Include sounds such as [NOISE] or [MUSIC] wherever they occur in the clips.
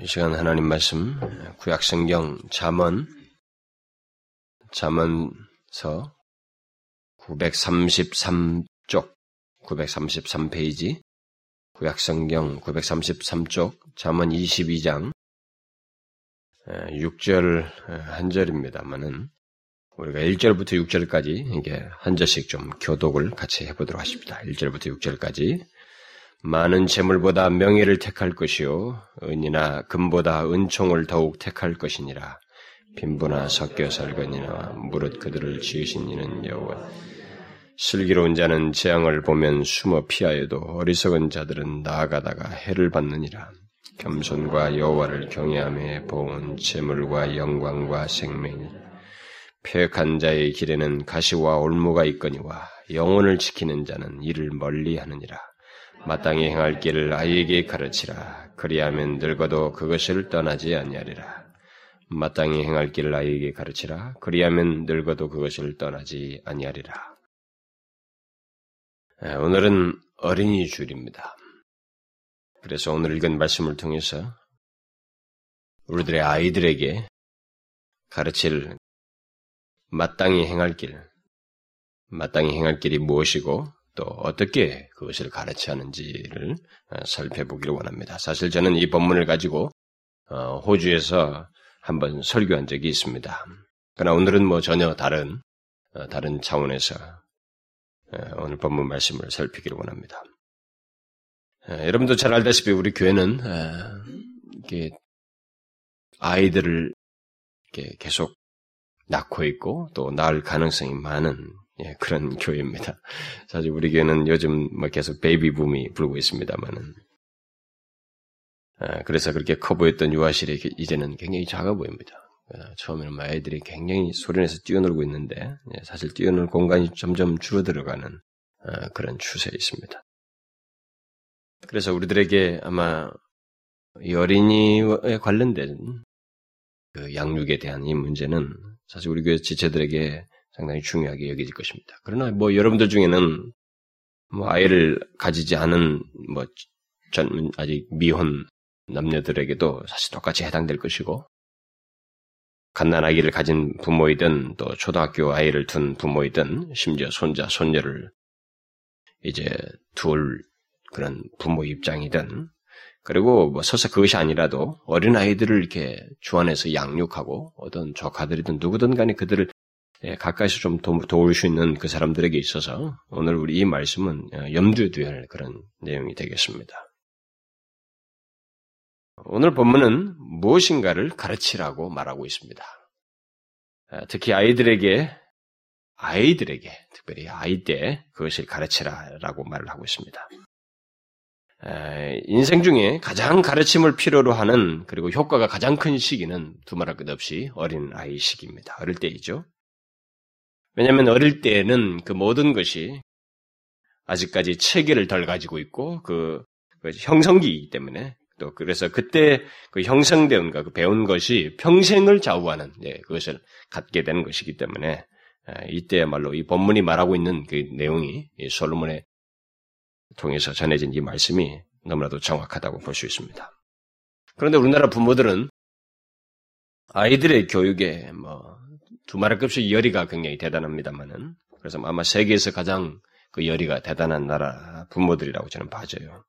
이 시간 하나님 말씀 구약성경 잠언 잠언서 933쪽 933페이지 구약성경 933쪽 잠언 22장 6절 한 절입니다만은 우리가 1절부터 6절까지 이게 한 절씩 좀 교독을 같이 해보도록 하십니다. 1절부터 6절까지 많은 재물보다 명예를 택할 것이요 은이나 금보다 은총을 더욱 택할 것이니라. 빈부나 섞여 살거니나 무릇 그들을 지으신 이는 여호와. 슬기로운 자는 재앙을 보면 숨어 피하여도 어리석은 자들은 나아가다가 해를 받느니라. 겸손과 여호와를 경외함에 보은 재물과 영광과 생명이 폐역한 자의 길에는 가시와 올무가 있거니와 영혼을 지키는 자는 이를 멀리 하느니라 마땅히 행할 길을 아이에게 가르치라. 그리하면 늙어도 그것을 떠나지 아니하리라. 마땅히 행할 길을 아이에게 가르치라. 그리하면 늙어도 그것을 떠나지 아니하리라. 오늘은 어린이 줄입니다. 그래서 오늘 읽은 말씀을 통해서 우리들의 아이들에게 가르칠 마땅히 행할 길, 마땅히 행할 길이 무엇이고 또 어떻게 그것을 가르치 하는지를 어, 살펴보기를 원합니다. 사실 저는 이 본문을 가지고 어, 호주에서 한번 설교한 적이 있습니다. 그러나 오늘은 뭐 전혀 다른 어, 다른 차원에서 오늘 본문 말씀을 살피기를 원합니다. 여러분도 잘 알다시피 우리 교회는 이게 아이들을 계속 낳고 있고 또 낳을 가능성이 많은 예, 그런 [LAUGHS] 교회입니다. 사실 우리 교회는 요즘 뭐 계속 베이비 붐이 불고 있습니다만은. 아, 그래서 그렇게 커 보였던 유아실이 이제는 굉장히 작아 보입니다. 아, 처음에는 뭐 아이들이 굉장히 소리내서 뛰어놀고 있는데, 예, 사실 뛰어놀 공간이 점점 줄어들어가는 아, 그런 추세에 있습니다. 그래서 우리들에게 아마 이 어린이에 관련된 그 양육에 대한 이 문제는 사실 우리 교회 지체들에게 상당히 중요하게 여겨질 것입니다. 그러나 뭐 여러분들 중에는 뭐 아이를 가지지 않은 뭐 전, 아직 미혼 남녀들에게도 사실 똑같이 해당될 것이고 갓난 아기를 가진 부모이든 또 초등학교 아이를 둔 부모이든 심지어 손자 손녀를 이제 둘 그런 부모 입장이든 그리고 뭐 설사 그것이 아니라도 어린 아이들을 이렇게 주안해서 양육하고 어떤 조카들이든 누구든 간에 그들을 예, 가까이서 좀 도, 도울 수 있는 그 사람들에게 있어서 오늘 우리 이 말씀은 어, 염두에 두어야 할 그런 내용이 되겠습니다. 오늘 본문은 무엇인가를 가르치라고 말하고 있습니다. 아, 특히 아이들에게, 아이들에게, 특별히 아이 때 그것을 가르치라라고 말을 하고 있습니다. 아, 인생 중에 가장 가르침을 필요로 하는 그리고 효과가 가장 큰 시기는 두말할 것 없이 어린 아이 시기입니다. 어릴 때이죠. 왜냐하면 어릴 때에는 그 모든 것이 아직까지 체계를 덜 가지고 있고 그, 그 형성기이기 때문에 또 그래서 그때 그 형성된 그 배운 것이 평생을 좌우하는 예, 그것을 갖게 되는 것이기 때문에 이때야말로 이 본문이 말하고 있는 그 내용이 솔로몬에 통해서 전해진 이 말씀이 너무나도 정확하다고 볼 수 있습니다. 그런데 우리나라 부모들은 아이들의 교육에 뭐 두말할 것 없이 열의가 굉장히 대단합니다만은 그래서 아마 세계에서 가장 그 열의가 대단한 나라 부모들이라고 저는 봐져요.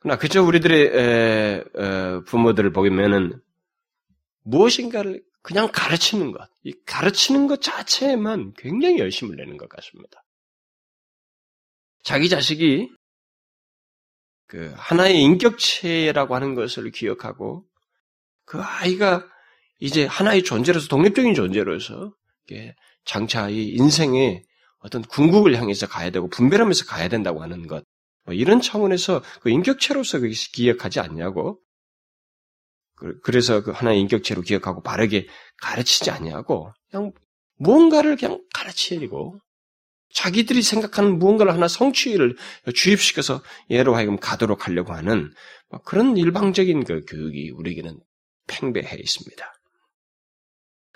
그러나 그저 우리들의 에, 에, 부모들을 보면은 무엇인가를 그냥 가르치는 것, 이 가르치는 것 자체에만 굉장히 열심을 내는 것 같습니다. 자기 자식이 그 하나의 인격체라고 하는 것을 기억하고 그 아이가 이제 하나의 존재로서 독립적인 존재로서 장차 이 인생의 어떤 궁극을 향해서 가야 되고 분별하면서 가야 된다고 하는 것, 뭐 이런 차원에서 그 인격체로서 기억하지 않냐고. 그, 그래서 그 하나의 인격체로 기억하고 바르게 가르치지 않냐고. 그냥 무언가를 그냥 가르치고 자기들이 생각하는 무언가를 하나 성취를 주입시켜서 예로 하여금 가도록 하려고 하는 뭐 그런 일방적인 그 교육이 우리에게는 팽배해 있습니다.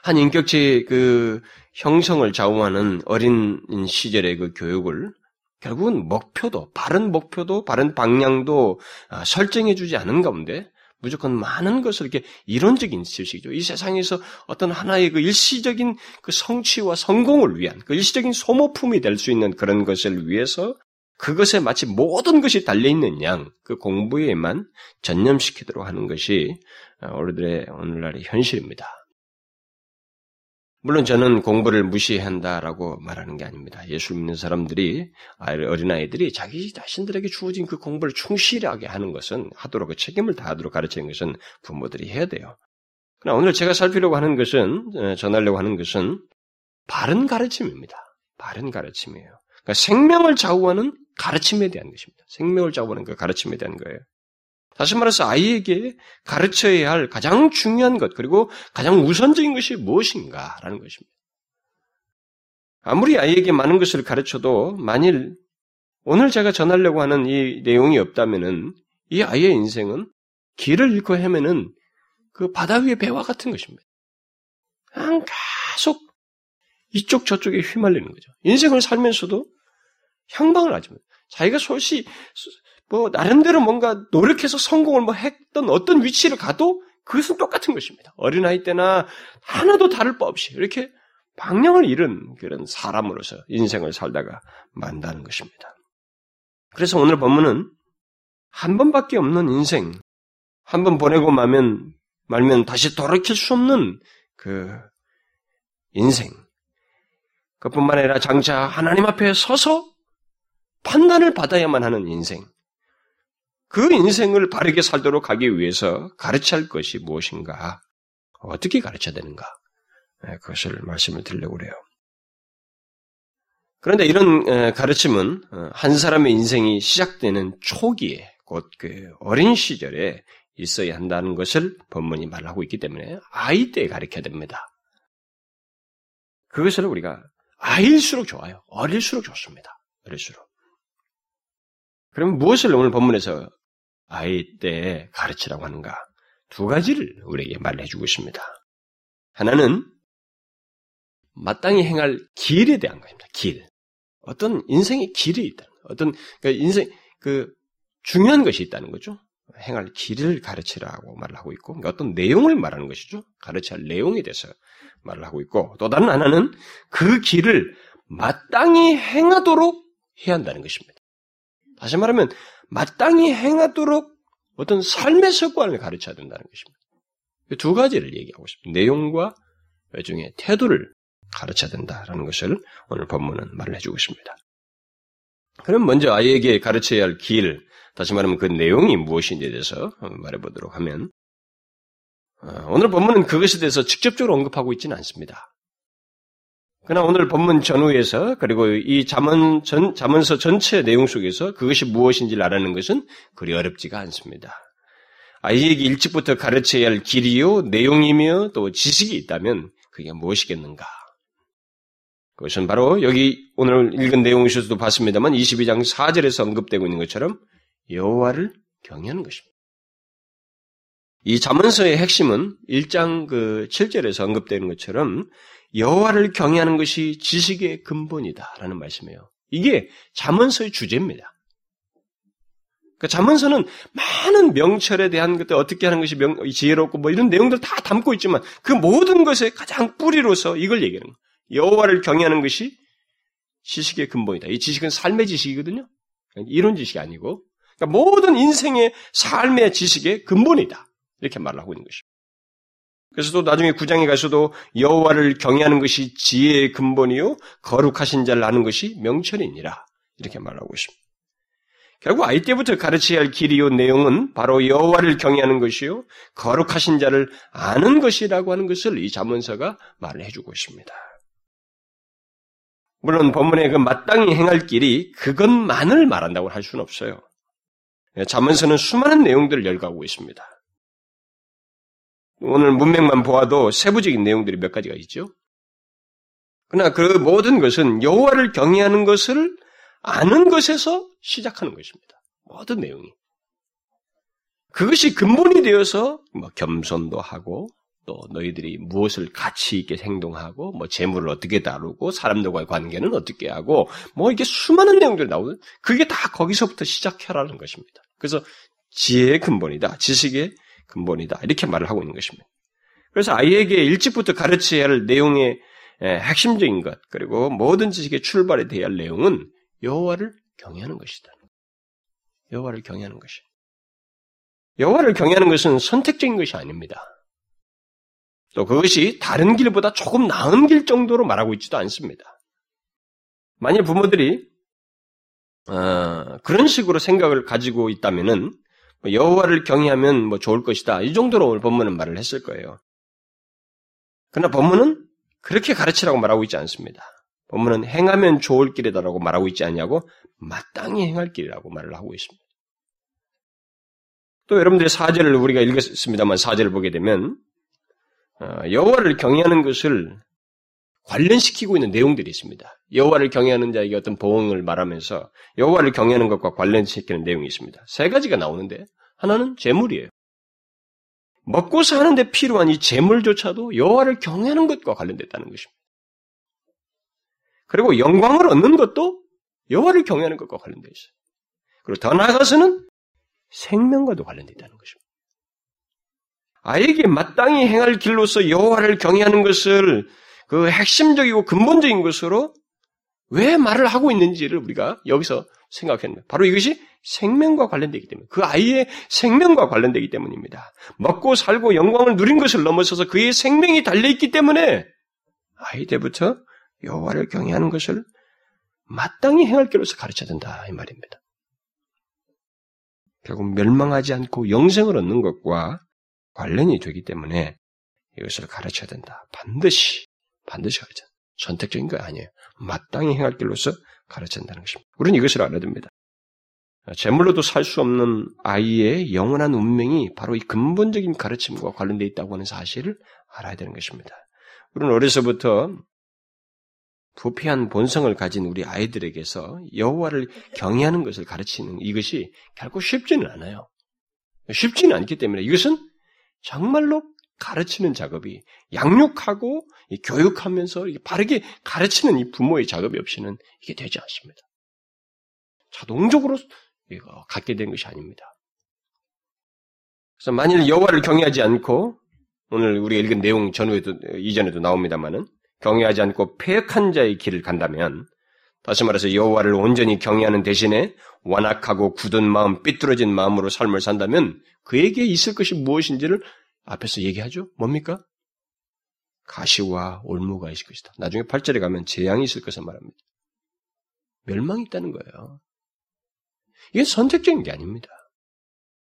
한 인격체의 그 형성을 좌우하는 어린 시절의 그 교육을 결국은 목표도, 바른 목표도, 바른 방향도 아, 설정해주지 않은 가운데 무조건 많은 것을 이렇게 이론적인 지식이죠. 이 세상에서 어떤 하나의 그 일시적인 그 성취와 성공을 위한 그 일시적인 소모품이 될 수 있는 그런 것을 위해서 그것에 마치 모든 것이 달려있는 양, 그 공부에만 전념시키도록 하는 것이 우리들의 오늘날의 현실입니다. 물론 저는 공부를 무시한다라고 말하는 게 아닙니다. 예수 믿는 사람들이, 어린아이들이 자기 자신들에게 주어진 그 공부를 충실하게 하는 것은, 하도록, 그 책임을 다하도록 가르치는 것은 부모들이 해야 돼요. 그러나 오늘 제가 살피려고 하는 것은, 어, 전하려고 하는 것은, 바른 가르침입니다. 바른 가르침이에요. 그러니까 생명을 좌우하는 가르침에 대한 것입니다. 생명을 좌우하는 그 가르침에 대한 거예요. 다시 말해서 아이에게 가르쳐야 할 가장 중요한 것, 그리고 가장 우선적인 것이 무엇인가라는 것입니다. 아무리 아이에게 많은 것을 가르쳐도 만일 오늘 제가 전하려고 하는 이 내용이 없다면은 이 아이의 인생은 길을 잃고 헤매는 그 바다 위의 배와 같은 것입니다. 그냥 계속 이쪽 저쪽에 휘말리는 거죠. 인생을 살면서도 향방을 하지 못. 자기가 솔시 뭐 나름대로 뭔가 노력해서 성공을 뭐 했던 어떤 위치를 가도 그것은 똑같은 것입니다. 어린아이 때나 하나도 다를 바 없이 이렇게 방향을 잃은 그런 사람으로서 인생을 살다가 만다는 것입니다. 그래서 오늘 본문은 한 번밖에 없는 인생, 한 번 보내고 말면, 말면 다시 돌이킬 수 없는 그 인생. 그뿐만 아니라 장차 하나님 앞에 서서 판단을 받아야만 하는 인생. 그 인생을 바르게 살도록 하기 위해서 가르쳐야 할 것이 무엇인가? 어떻게 가르쳐야 되는가? 네, 그것을 말씀을 드리려고 그래요. 그런데 이런 가르침은 어, 한 사람의 인생이 시작되는 초기에, 곧 그 어린 시절에 있어야 한다는 것을 본문이 말하고 있기 때문에 아이 때 가르쳐야 됩니다. 그것을 우리가 아일수록 좋아요. 어릴수록 좋습니다. 어릴수록. 그럼 무엇을 오늘 본문에서 아이 때 가르치라고 하는가? 두 가지를 우리에게 말해주고 있습니다. 하나는 마땅히 행할 길에 대한 것입니다. 길. 어떤 인생의 길이 있다. 어떤 그러니까 인생 그 중요한 것이 있다는 거죠. 행할 길을 가르치라고 말을 하고 있고, 그러니까 어떤 내용을 말하는 것이죠. 가르쳐야 할 내용에 대해서 말을 하고 있고, 또 다른 하나는 그 길을 마땅히 행하도록 해야 한다는 것입니다. 다시 말하면 마땅히 행하도록 어떤 삶의 습관을 가르쳐야 된다는 것입니다. 두 가지를 얘기하고 싶습니다. 내용과 외중의 태도를 가르쳐야 된다라는 것을 오늘 본문은 말을 해주고 있습니다. 그럼 먼저 아이에게 가르쳐야 할 길, 다시 말하면 그 내용이 무엇인지에 대해서 말해보도록 하면, 어, 오늘 본문은 그것에 대해서 직접적으로 언급하고 있지는 않습니다. 그러나 오늘 본문 전후에서 그리고 이 자문 전 자문서 전체 내용 속에서 그것이 무엇인지를 알아내는 것은 그리 어렵지가 않습니다. 아이에게 일찍부터 가르쳐야 할 길이요 내용이며 또 지식이 있다면 그게 무엇이겠는가? 그것은 바로 여기 오늘 읽은 내용에서도 봤습니다만 22장 4절에서 언급되고 있는 것처럼 여호와를 경외하는 것입니다. 이 자문서의 핵심은 1장 그 7절에서 언급되는 것처럼 여호와를 경외하는 것이 지식의 근본이다라는 말씀이에요. 이게 자문서의 주제입니다. 그러니까 자문서는 많은 명철에 대한 것들 어떻게 하는 것이 명, 지혜롭고 뭐 이런 내용들 다 담고 있지만 그 모든 것의 가장 뿌리로서 이걸 얘기하는 거예요. 여호와를 경외하는 것이 지식의 근본이다. 이 지식은 삶의 지식이거든요. 이론 지식이 아니고 그러니까 모든 인생의 삶의 지식의 근본이다. 이렇게 말을 하고 있는 것입니다. 그래서 또 나중에 구장에 가서도 여호와를 경외하는 것이 지혜의 근본이요 거룩하신 자를 아는 것이 명철이니라 이렇게 말하고 있습니다. 결국 아이 때부터 가르쳐야 할 길이요 내용은 바로 여호와를 경외하는 것이요 거룩하신 자를 아는 것이라고 하는 것을 이 자문서가 말을 해주고 있습니다. 물론 본문의 그 마땅히 행할 길이 그것만을 말한다고 할 수는 없어요. 자문서는 수많은 내용들을 열거하고 있습니다. 오늘 문맥만 보아도 세부적인 내용들이 몇 가지가 있죠. 그러나 그 모든 것은 여호와를 경외하는 것을 아는 것에서 시작하는 것입니다. 모든 내용이. 그것이 근본이 되어서 뭐 겸손도 하고 또 너희들이 무엇을 가치 있게 행동하고 뭐 재물을 어떻게 다루고 사람들과의 관계는 어떻게 하고 뭐 이게 수많은 내용들이 나오는 그게 다 거기서부터 시작해라는 것입니다. 그래서 지혜의 근본이다. 지식의 근본이다. 이렇게 말을 하고 있는 것입니다. 그래서 아이에게 일찍부터 가르쳐야 할 내용의 핵심적인 것 그리고 모든 지식의 출발에 대한 내용은 여호와를 경외하는 것이다. 여호와를 경외하는 것이. 여호와를 경외하는 것은 선택적인 것이 아닙니다. 또 그것이 다른 길보다 조금 나은 길 정도로 말하고 있지도 않습니다. 만일 부모들이 어, 그런 식으로 생각을 가지고 있다면은 뭐 여호와를 경외하면 뭐 좋을 것이다 이 정도로 오늘 본문은 말을 했을 거예요. 그러나 본문은 그렇게 가르치라고 말하고 있지 않습니다. 본문은 행하면 좋을 길이다라고 말하고 있지 않냐고 마땅히 행할 길이라고 말을 하고 있습니다. 또 여러분들의 사제를 우리가 읽었습니다만 사제를 보게 되면 어, 여호와를 경외하는 것을 관련시키고 있는 내용들이 있습니다. 여호와를 경외하는 자에게 어떤 보응을 말하면서 여호와를 경외하는 것과 관련시키는 내용이 있습니다. 세 가지가 나오는데 하나는 재물이에요. 먹고 사는데 필요한 이 재물조차도 여호와를 경외하는 것과 관련됐다는 것입니다. 그리고 영광을 얻는 것도 여호와를 경외하는 것과 관련되어 있어요. 그리고 더 나아가서는 생명과도 관련되어 있다는 것입니다. 아이에게 마땅히 행할 길로서 여호와를 경외하는 것을 그 핵심적이고 근본적인 것으로 왜 말을 하고 있는지를 우리가 여기서 생각했는데 바로 이것이 생명과 관련되기 때문에 그 아이의 생명과 관련되기 때문입니다. 먹고 살고 영광을 누린 것을 넘어서서 그의 생명이 달려 있기 때문에 아이 때부터 여호와를 경외하는 것을 마땅히 행할 길로서 가르쳐야 된다 이 말입니다. 결국 멸망하지 않고 영생을 얻는 것과 관련이 되기 때문에 이것을 가르쳐야 된다. 반드시 반드시 가르쳐. 선택적인 거 아니에요. 마땅히 행할 길로서 가르쳐야 한다는 것입니다. 우리는 이것을 알아야 됩니다. 재물로도 살 수 없는 아이의 영원한 운명이 바로 이 근본적인 가르침과 관련되어 있다고 하는 사실을 알아야 되는 것입니다. 우리는 어려서부터 부패한 본성을 가진 우리 아이들에게서 여호와를 경외하는 것을 가르치는 이것이 결코 쉽지는 않아요. 쉽지는 않기 때문에 이것은 정말로 가르치는 작업이 양육하고 교육하면서 바르게 가르치는 이 부모의 작업이 없이는 이게 되지 않습니다. 자동적으로 이거 갖게 된 것이 아닙니다. 그래서 만일 여호와를 경외하지 않고 오늘 우리가 읽은 내용 전후에도 이전에도 나옵니다만은 경외하지 않고 폐역한 자의 길을 간다면 다시 말해서 여호와를 온전히 경외하는 대신에 완악하고 굳은 마음, 삐뚤어진 마음으로 삶을 산다면 그에게 있을 것이 무엇인지를 앞에서 얘기하죠. 뭡니까? 가시와 올무가 있을 것이다. 나중에 8절에 가면 재앙이 있을 것을 말합니다. 멸망이 있다는 거예요. 이게 선택적인 게 아닙니다.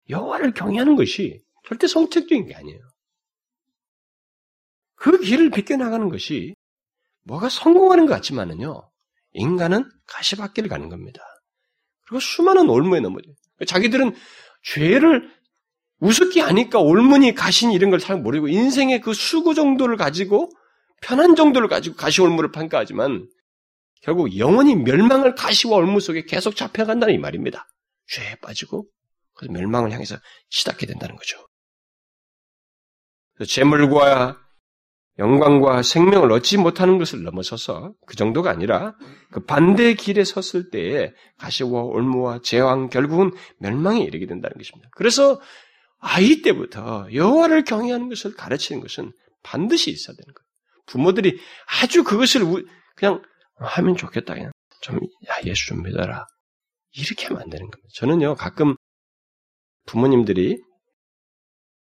여호와를 경외하는 것이 절대 선택적인 게 아니에요. 그 길을 비껴나가는 것이 뭐가 성공하는 것 같지만은요, 인간은 가시밭길을 가는 겁니다. 그리고 수많은 올무에 넘어져요. 자기들은 죄를 우습게 하니까 올무니 가신 이런 걸 잘 모르고 인생의 그 수구 정도를 가지고 편한 정도를 가지고 가시 올무를 평가하지만 결국 영원히 멸망을 가시와 올무 속에 계속 잡혀간다는 이 말입니다. 죄에 빠지고 그래서 멸망을 향해서 치닫게 된다는 거죠. 재물과 영광과 생명을 얻지 못하는 것을 넘어서서 그 정도가 아니라 그 반대 길에 섰을 때에 가시와 올무와 제왕 결국은 멸망에 이르게 된다는 것입니다. 그래서 아이 때부터 여호와를 경외하는 것을 가르치는 것은 반드시 있어야 되는 거예요. 부모들이 아주 그것을 그냥 하면 좋겠다. 그냥 좀 야, 예수 좀 믿어라. 이렇게 하면 안 되는 겁니다. 저는요 가끔 부모님들이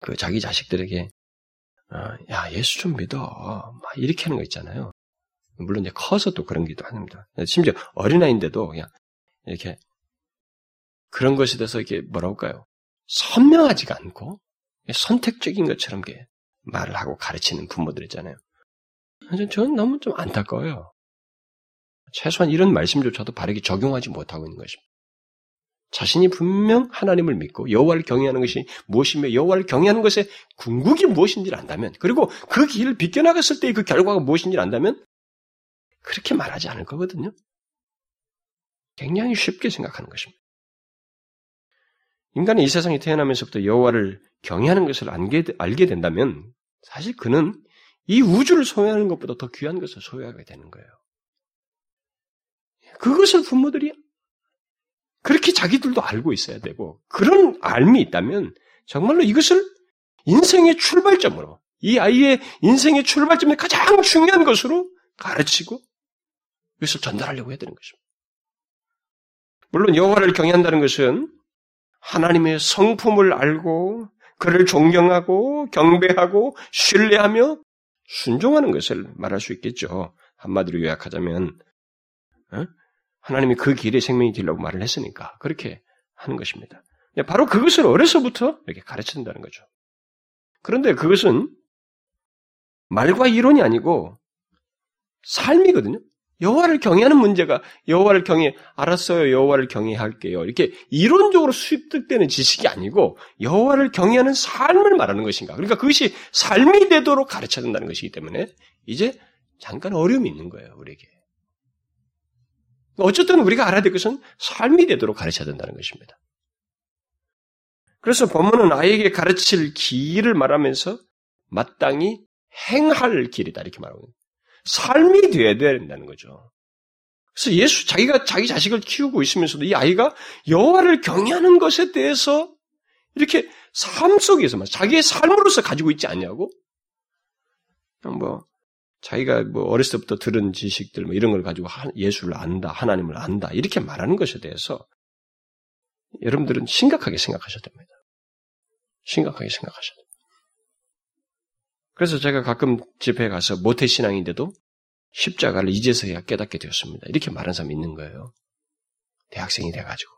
그 자기 자식들에게 어, 야 예수 좀 믿어 막 이렇게 하는 거 있잖아요. 물론 이제 커서 또 그런 기도 합니다. 심지어 어린아이인데도 그냥 이렇게 그런 것에 대해서 이렇게 뭐라고 할까요? 선명하지가 않고 선택적인 것처럼 말을 하고 가르치는 부모들 있잖아요. 저는 너무 좀 안타까워요. 최소한 이런 말씀조차도 바르게 적용하지 못하고 있는 것입니다. 자신이 분명 하나님을 믿고 여호와를 경외하는 것이 무엇이며 여호와를 경외하는 것의 궁극이 무엇인지를 안다면 그리고 그 길을 비껴나갔을 때그 결과가 무엇인지를 안다면 그렇게 말하지 않을 거거든요. 굉장히 쉽게 생각하는 것입니다. 인간이 이 세상에 태어나면서부터 여호와를 경외하는 것을 알게 된다면 사실 그는 이 우주를 소유하는 것보다 더 귀한 것을 소유하게 되는 거예요. 그것을 부모들이 그렇게 자기들도 알고 있어야 되고 그런 알미 있다면 정말로 이것을 인생의 출발점으로 이 아이의 인생의 출발점의 가장 중요한 것으로 가르치고 이것을 전달하려고 해야 되는 것입니다. 물론 여호와를 경외한다는 것은 하나님의 성품을 알고 그를 존경하고 경배하고 신뢰하며 순종하는 것을 말할 수 있겠죠. 한마디로 요약하자면 어? 하나님이 그 길에 생명이 되려고 말을 했으니까 그렇게 하는 것입니다. 바로 그것을 어려서부터 이렇게 가르친다는 거죠. 그런데 그것은 말과 이론이 아니고 삶이거든요. 여호와를 경외하는 문제가 여호와를 경외 알았어요. 여호와를 경외할게요. 이렇게 이론적으로 수입득되는 지식이 아니고 여호와를 경외하는 삶을 말하는 것인가. 그러니까 그것이 삶이 되도록 가르쳐야 된다는 것이기 때문에 이제 잠깐 어려움이 있는 거예요. 우리에게. 어쨌든 우리가 알아야 될 것은 삶이 되도록 가르쳐야 된다는 것입니다. 그래서 본문은 아이에게 가르칠 길을 말하면서 마땅히 행할 길이다 이렇게 말하고 있는 삶이 되어야 된다는 거죠. 그래서 예수 자기가 자기 자식을 키우고 있으면서도 이 아이가 여호와를 경외하는 것에 대해서 이렇게 삶 속에서 자기의 삶으로서 가지고 있지 않냐고? 뭐 자기가 뭐 어렸을 때부터 들은 지식들 뭐 이런 걸 가지고 예수를 안다, 하나님을 안다 이렇게 말하는 것에 대해서 여러분들은 심각하게 생각하셔야 됩니다. 심각하게 생각하셔야 됩니다. 그래서 제가 가끔 집회에 가서 모태신앙인데도 십자가를 이제서야 깨닫게 되었습니다. 이렇게 말하는 사람이 있는 거예요. 대학생이 돼가지고.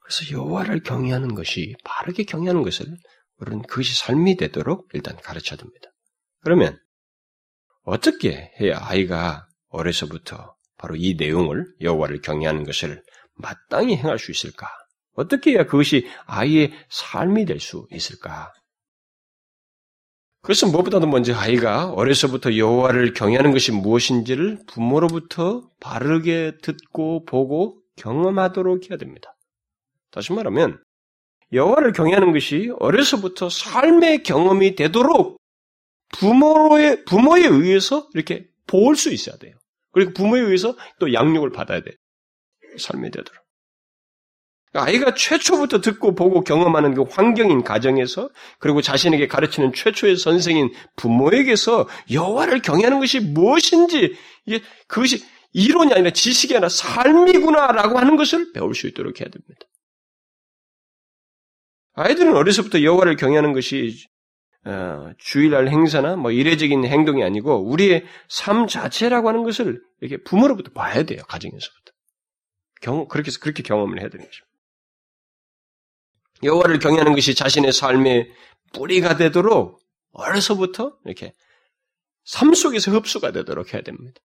그래서 여호와를 경외하는 것이 바르게 경외하는 것을 우리는 그것이 삶이 되도록 일단 가르쳐야 됩니다. 그러면 어떻게 해야 아이가 어려서부터 바로 이 내용을 여호와를 경외하는 것을 마땅히 행할 수 있을까? 어떻게 해야 그것이 아이의 삶이 될 수 있을까? 그것은 무엇보다도 먼저 아이가 어려서부터 여호와를 경외하는 것이 무엇인지를 부모로부터 바르게 듣고 보고 경험하도록 해야 됩니다. 다시 말하면 여호와를 경외하는 것이 어려서부터 삶의 경험이 되도록 부모의 부모에 의해서 이렇게 볼 수 있어야 돼요. 그리고 부모에 의해서 또 양육을 받아야 돼. 삶이 되도록. 아이가 최초부터 듣고 보고 경험하는 그 환경인 가정에서 그리고 자신에게 가르치는 최초의 선생인 부모에게서 여호와를 경외하는 것이 무엇인지 이게 그것이 이론이 아니라 지식이 아니라 삶이구나라고 하는 것을 배울 수 있도록 해야 됩니다. 아이들은 어려서부터 여호와를 경외하는 것이 어, 주일날 행사나 뭐 이례적인 행동이 아니고 우리의 삶 자체라고 하는 것을 이렇게 부모로부터 봐야 돼요 가정에서부터 경 그렇게 그렇게 경험을 해야 되는 것입니다. 여호와를 경외하는 것이 자신의 삶의 뿌리가 되도록 어려서부터 이렇게 삶 속에서 흡수가 되도록 해야 됩니다.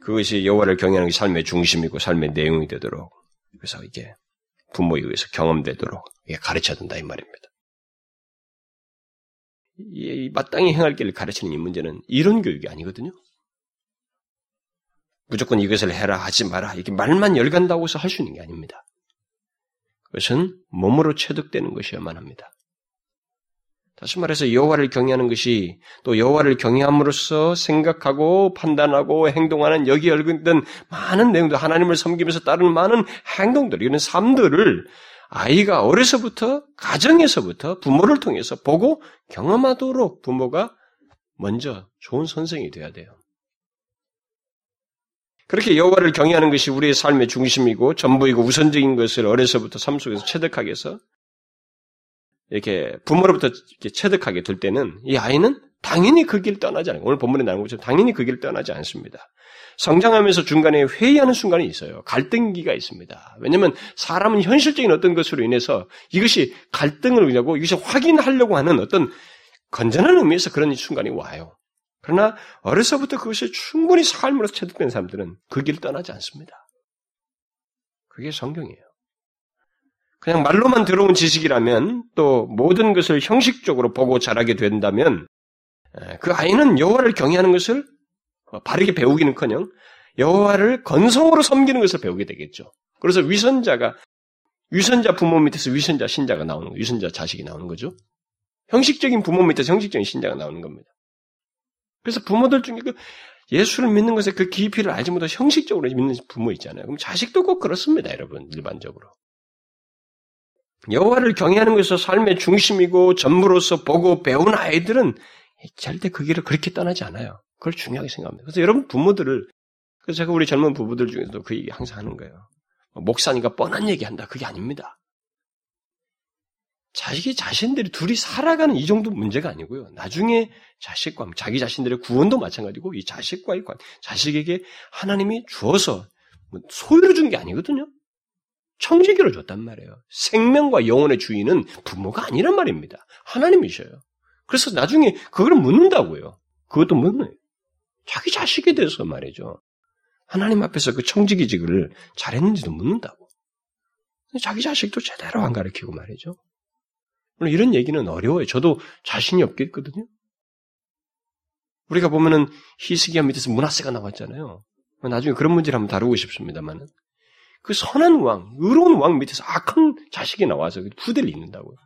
그것이 여호와를 경외하는 게 삶의 중심이고 삶의 내용이 되도록 그래서 이게 부모에 의해서 경험되도록 가르쳐야 된다 이 말입니다. 이 마땅히 행할 길을 가르치는 이 문제는 이론 교육이 아니거든요. 무조건 이것을 해라 하지 마라 이렇게 말만 열간다고 해서 할 수 있는 게 아닙니다. 그것은 몸으로 체득되는 것이어야만 합니다. 다시 말해서 여호와를 경외하는 것이 또 여호와를 경외함으로써 생각하고 판단하고 행동하는 여기 열근된 많은 내용들 하나님을 섬기면서 따르는 많은 행동들 이런 삶들을 아이가 어려서부터 가정에서부터 부모를 통해서 보고 경험하도록 부모가 먼저 좋은 선생이 돼야 돼요. 그렇게 여호와를 경외하는 것이 우리의 삶의 중심이고 전부이고 우선적인 것을 어려서부터 삶 속에서 체득하게 해서 이렇게 부모로부터 이렇게 체득하게 될 때는 이 아이는 당연히 그 길을 떠나지 않아요. 오늘 본문에 나온 것처럼 당연히 그 길을 떠나지 않습니다. 성장하면서 중간에 회의하는 순간이 있어요. 갈등기가 있습니다. 왜냐하면 사람은 현실적인 어떤 것으로 인해서 이것이 갈등을 의하고 이것이 확인하려고 하는 어떤 건전한 의미에서 그런 순간이 와요. 그러나 어려서부터 그것이 충분히 삶으로 체득된 사람들은 그 길을 떠나지 않습니다. 그게 성경이에요. 그냥 말로만 들어온 지식이라면 또 모든 것을 형식적으로 보고 자라게 된다면 그 아이는 여호와를 경외하는 것을 바르게 배우기는커녕 여호와를 건성으로 섬기는 것을 배우게 되겠죠. 그래서 위선자가 위선자 부모 밑에서 위선자 신자가 나오는 거, 위선자 자식이 나오는 거죠. 형식적인 부모 밑에서 형식적인 신자가 나오는 겁니다. 그래서 부모들 중에 그 예수를 믿는 것에 그 깊이를 알지 못하고 형식적으로 믿는 부모 있잖아요. 그럼 자식도 꼭 그렇습니다, 여러분, 일반적으로. 여호와를 경외하는 것이 삶의 중심이고 전부로서 보고 배운 아이들은 절대 그 길을 그렇게 떠나지 않아요. 그걸 중요하게 생각합니다. 그래서 여러분 부모들을 그래서 제가 우리 젊은 부부들 중에서도 그 얘기 항상 하는 거예요. 목사니까 뻔한 얘기 한다. 그게 아닙니다. 자식이 자신들이 둘이 살아가는 이 정도 문제가 아니고요. 나중에 자식과 자기 자신들의 구원도 마찬가지고 이 자식과의 관, 자식에게 하나님이 주어서 뭐 소유를 준 게 아니거든요. 청지기로 줬단 말이에요. 생명과 영혼의 주인은 부모가 아니란 말입니다. 하나님이셔요. 그래서 나중에 그걸 묻는다고요. 그것도 묻는 자기 자식에 대해서 말이죠. 하나님 앞에서 그 청지기직을 잘했는지도 묻는다고. 자기 자식도 제대로 안 가르치고 말이죠. 물론 이런 얘기는 어려워요. 저도 자신이 없겠거든요. 우리가 보면은 히스기야 밑에서 문하세가 나왔잖아요. 나중에 그런 문제를 한번 다루고 싶습니다만은 그 선한 왕, 의로운 왕 밑에서 악한 자식이 나와서 후대를 잇는다고요.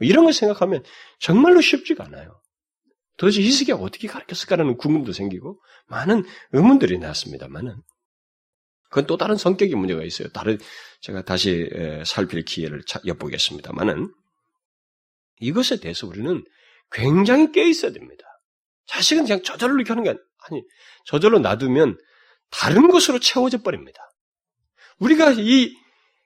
이런 걸 생각하면 정말로 쉽지가 않아요. 도대체 이스기가 어떻게 가르쳤을까라는 궁금도 생기고 많은 의문들이 났습니다만은 그건 또 다른 성격의 문제가 있어요. 다른 제가 다시 살필 기회를 엿보겠습니다만은 이것에 대해서 우리는 굉장히 깨 있어야 됩니다. 자식은 그냥 저절로 이렇게 하는 게 아니 저절로 놔두면 다른 것으로 채워져 버립니다. 우리가 이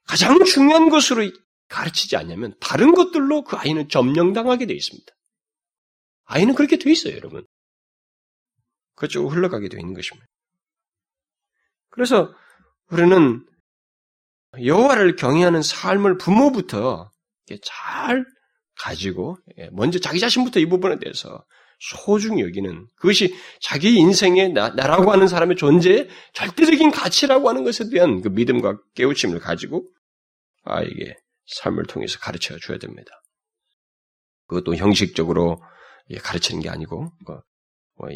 가장 중요한 것으로 가르치지 않냐면 다른 것들로 그 아이는 점령당하게 되어 있습니다. 아이는 그렇게 되어 있어요, 여러분. 그쪽으로 흘러가게 되어 있는 것입니다. 그래서 우리는 여호와를 경외하는 삶을 부모부터 잘 가지고 예, 먼저 자기 자신부터 이 부분에 대해서 소중히 여기는 그것이 자기 인생의 나, 라고 하는 사람의 존재의 절대적인 가치라고 하는 것에 대한 그 믿음과 깨우침을 가지고 아이게 삶을 통해서 가르쳐 줘야 됩니다. 그것도 형식적으로 가르치는 게 아니고 뭐, 뭐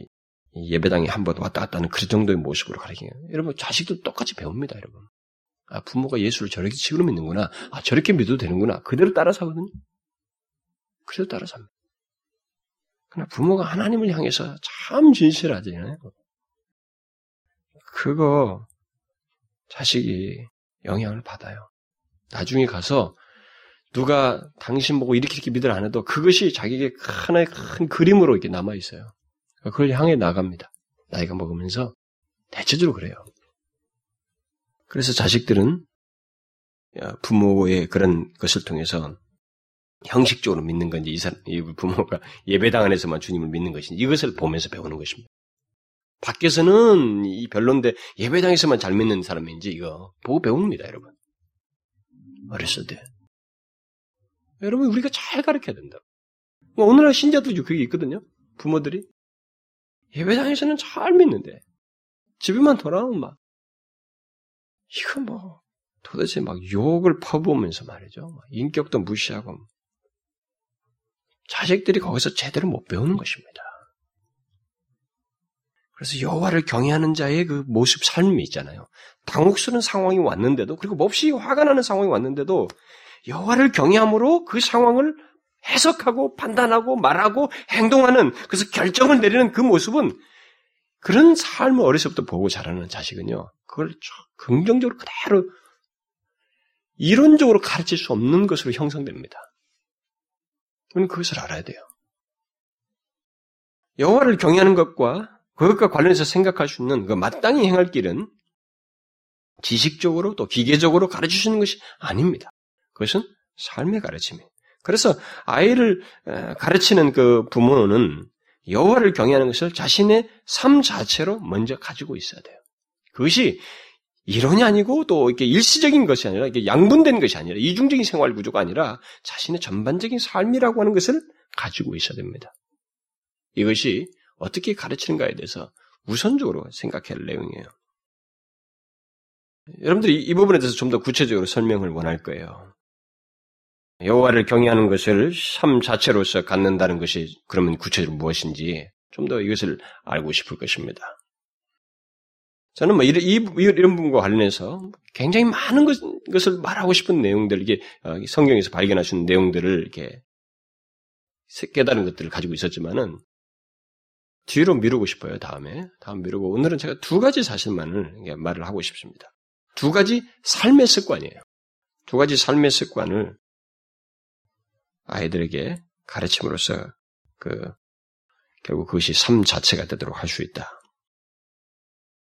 예배당에 한 번 왔다 갔다 하는 그 정도의 모습으로 가르치는 여러분 자식도 똑같이 배웁니다, 여러분. 아 부모가 예수를 저렇게 지으로 믿는구나. 아 저렇게 믿어도 되는구나. 그대로 따라서 하거든요. 그대로 따라서 합니다. 그러나 부모가 하나님을 향해서 참 진실하잖아요. 그거 자식이 영향을 받아요. 나중에 가서 누가 당신 보고 이렇게 이렇게 믿으라 안 해도 그것이 자기에게 하나의 큰 그림으로 이렇게 남아 있어요. 그걸 향해 나갑니다. 나이가 먹으면서 대체적으로 그래요. 그래서 자식들은 부모의 그런 것을 통해서 형식적으로 믿는 건지, 이, 사람, 이 부모가 예배당 안에서만 주님을 믿는 것인지, 이것을 보면서 배우는 것입니다. 밖에서는 이 별론데 예배당에서만 잘 믿는 사람인지 이거 보고 배웁니다, 여러분. 어렸을 때. 여러분, 우리가 잘 가르쳐야 된다. 뭐 오늘날 신자들도 그게 있거든요. 부모들이. 예배당에서는 잘 믿는데, 집에만 돌아오면 막, 이거 뭐, 도대체 막 욕을 퍼부으면서 말이죠. 인격도 무시하고, 자식들이 거기서 제대로 못 배우는 것입니다. 그래서 여호와를 경외하는 자의 그 모습 삶이 있잖아요. 당혹스러운 상황이 왔는데도 그리고 몹시 화가 나는 상황이 왔는데도 여호와를 경외함으로 그 상황을 해석하고 판단하고 말하고 행동하는 그래서 결정을 내리는 그 모습은 그런 삶을 어려서부터 보고 자라는 자식은요. 그걸 긍정적으로 그대로 이론적으로 가르칠 수 없는 것으로 형성됩니다. 우리는 그것을 알아야 돼요. 여호와를 경외하는 것과 그것과 관련해서 생각할 수 있는 그 마땅히 행할 길은 지식적으로 또 기계적으로 가르치시는 것이 아닙니다. 그것은 삶의 가르침이에요. 그래서 아이를 가르치는 그 부모는 여호와를 경외하는 것을 자신의 삶 자체로 먼저 가지고 있어야 돼요. 그것이 이론이 아니고 또 이렇게 일시적인 것이 아니라 이게 양분된 것이 아니라 이중적인 생활 구조가 아니라 자신의 전반적인 삶이라고 하는 것을 가지고 있어야 됩니다. 이것이 어떻게 가르치는가에 대해서 우선적으로 생각해야 할 내용이에요. 여러분들이 이 부분에 대해서 좀 더 구체적으로 설명을 원할 거예요. 여호와를 경외하는 것을 삶 자체로서 갖는다는 것이 그러면 구체적으로 무엇인지 좀 더 이것을 알고 싶을 것입니다. 저는 뭐 이런, 이런 부분과 관련해서 굉장히 많은 것, 을 말하고 싶은 내용들, 이게 어, 성경에서 있는 내용들을 이렇게 깨달은 것들을 가지고 있었지만은 뒤로 미루고 싶어요, 다음에. 다음 미루고. 오늘은 제가 두 가지 사실만을 말을 하고 싶습니다. 두 가지 삶의 습관이에요. 두 가지 삶의 습관을 아이들에게 가르침으로써 그 결국 그것이 삶 자체가 되도록 할 수 있다.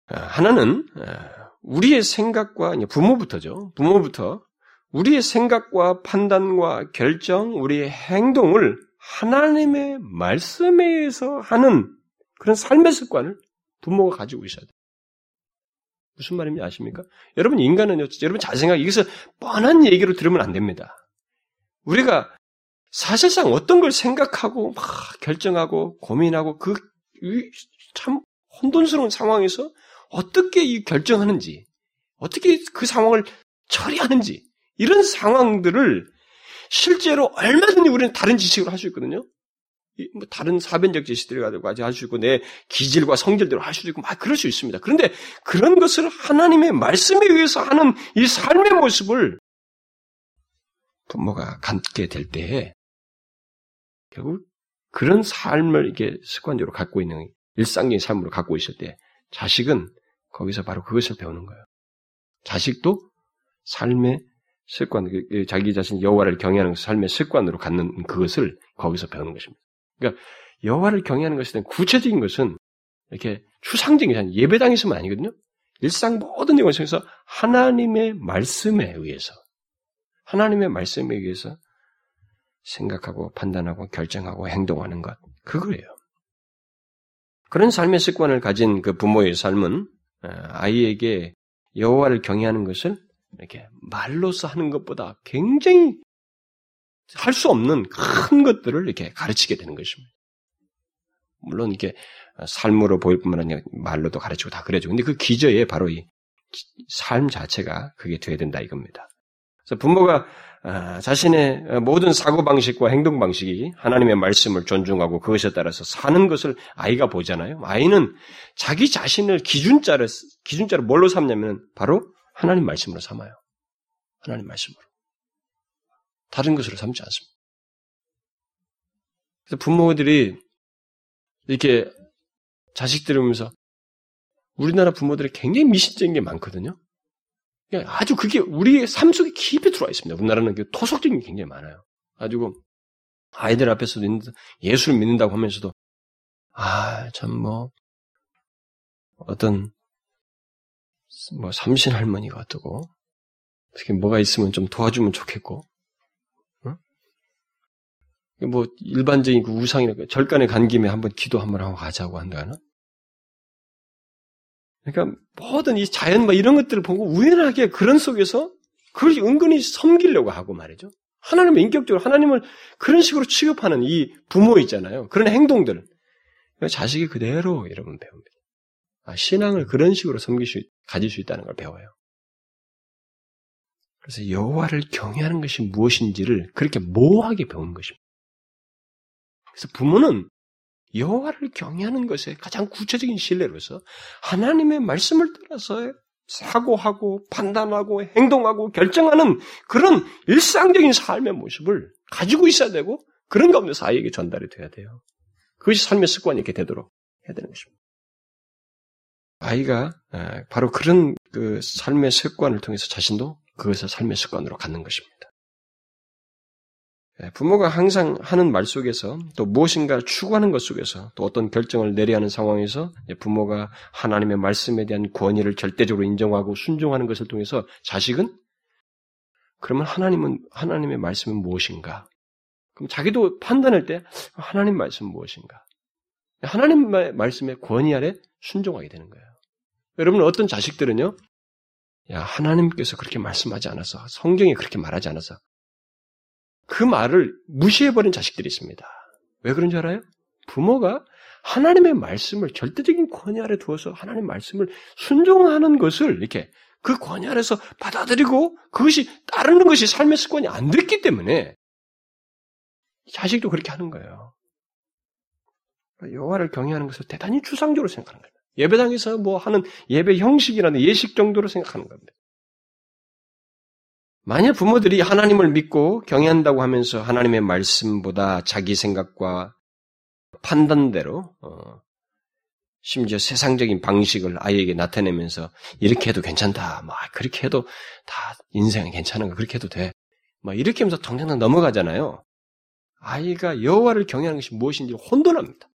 아, 하나는 아, 우리의 생각과 부모부터죠. 부모부터 우리의 생각과 판단과 결정, 우리의 행동을 하나님의 말씀에 의해서 하는 그런 삶의 습관을 부모가 가지고 있어야 돼요. 무슨 말인지 아십니까? 여러분 인간은요, 여러분 잘 생각, 여기서 뻔한 얘기로 들으면 안 됩니다. 우리가 사실상 어떤 걸 생각하고 막 결정하고 고민하고 그 참 혼돈스러운 상황에서 어떻게 이 결정하는지, 어떻게 그 상황을 처리하는지 이런 상황들을 실제로 얼마든지 우리는 다른 지식으로 할 수 있거든요. 뭐 다른 사변적 지식들을 가지고 할 수 있고 내 기질과 성질대로 할 수도 있고 막 그럴 수 있습니다. 그런데 그런 것을 하나님의 말씀에 의해서 하는 이 삶의 모습을 부모가 갖게 될 때에 결국 그런 삶을 이렇게 습관적으로 갖고 있는 일상적인 삶으로 갖고 있을 때 자식은 거기서 바로 그것을 배우는 거예요. 자식도 삶의 습관, 그, 그 자기 자신 여호와를 경외하는 삶의 습관으로 갖는 그것을 거기서 배우는 것입니다. 그러니까 여호와를 경외하는 것에 대한 구체적인 것은 이렇게 추상적인 게 예배당에서만 아니거든요. 일상 모든 영역에서 하나님의 말씀에 의해서 하나님의 말씀에 의해서 생각하고 판단하고 결정하고 행동하는 것 그거예요. 그런 삶의 습관을 가진 그 부모의 삶은 어, 아이에게 여호와를 경외하는 것을 이렇게 말로써 하는 것보다 굉장히 할 수 없는 큰 것들을 이렇게 가르치게 되는 것입니다. 물론 이게 삶으로 보일 뿐만 아니라 말로도 가르치고 다 그래죠. 근데 그 기저에 바로 이 삶 자체가 그게 돼야 된다 이겁니다. 그래서 부모가 아, 자신의 모든 사고 방식과 행동 방식이 하나님의 말씀을 존중하고 그것에 따라서 사는 것을 아이가 보잖아요. 아이는 자기 자신을 기준자를 기준자를 뭘로 삼냐면 바로 하나님 말씀으로 삼아요. 하나님 말씀으로. 다른 것으로 삼지 않습니다. 그래서 부모들이 이렇게 자식들을 보면서 우리나라 부모들이 굉장히 미신적인 게 많거든요. 아주 그게 우리의 삶 속에 깊이 들어와 있습니다. 우리나라는 그 토속적인 게 굉장히 많아요. 아주 아이들 앞에서도 예수를 믿는다고 하면서도 아 참 뭐 어떤 뭐 삼신 할머니가 어떠고 어떻게 뭐가 있으면 좀 도와주면 좋겠고 응? 뭐 일반적인 그 우상이나 절간에 간 김에 한번 기도 한번 하고 가자고 한다나 그러니까 모든 이 자연 뭐 이런 것들을 보고 우연하게 그런 속에서 그걸 은근히 섬기려고 하고 말이죠. 하나님을 인격적으로 하나님을 그런 식으로 취급하는 이 부모 있잖아요. 그런 행동들. 자식이 그대로 여러분 배웁니다. 아, 신앙을 그런 식으로 섬길 수, 가질 수 있다는 걸 배워요. 그래서 여호와를 경외하는 것이 무엇인지를 그렇게 모호하게 배우는 것입니다. 그래서 부모는 여호와를 경외하는 것에 가장 구체적인 신뢰로서 하나님의 말씀을 따라서 사고하고 판단하고 행동하고 결정하는 그런 일상적인 삶의 모습을 가지고 있어야 되고 그런 가운데서 아이에게 전달이 돼야 돼요. 그것이 삶의 습관이 이렇게 되도록 해야 되는 것입니다. 아이가 바로 그런 그 삶의 습관을 통해서 자신도 그것을 삶의 습관으로 갖는 것입니다. 예, 부모가 항상 하는 말 속에서 또 무엇인가를 추구하는 것 속에서 또 어떤 결정을 내려야 하는 상황에서 부모가 하나님의 말씀에 대한 권위를 절대적으로 인정하고 순종하는 것을 통해서 자식은 그러면 하나님은 하나님의 말씀은 무엇인가? 그럼 자기도 판단할 때 하나님 말씀은 무엇인가? 하나님의 말씀의 권위 아래 순종하게 되는 거예요. 여러분 어떤 자식들은요, 야 하나님께서 그렇게 말씀하지 않아서 성경에 그렇게 말하지 않아서 그 말을 무시해버린 자식들이 있습니다. 왜 그런 줄 알아요? 부모가 하나님의 말씀을 절대적인 권위 아래 두어서 하나님의 말씀을 순종하는 것을 이렇게 그 권위 아래서 받아들이고 그것이 따르는 것이 삶의 습관이 안 됐기 때문에 자식도 그렇게 하는 거예요. 여호와를 경외하는 것을 대단히 추상적으로 생각하는 거예요. 예배당에서 뭐 하는 예배 형식이나 예식 정도로 생각하는 겁니다. 만약 부모들이 하나님을 믿고 경외한다고 하면서 하나님의 말씀보다 자기 생각과 판단대로 어, 심지어 세상적인 방식을 아이에게 나타내면서 이렇게 해도 괜찮다. 뭐 그렇게 해도 다 인생은 괜찮은 거 그렇게 해도 돼. 뭐 이렇게 하면서 당장 넘어가잖아요. 아이가 여호와를 경외하는 것이 무엇인지 혼돈합니다.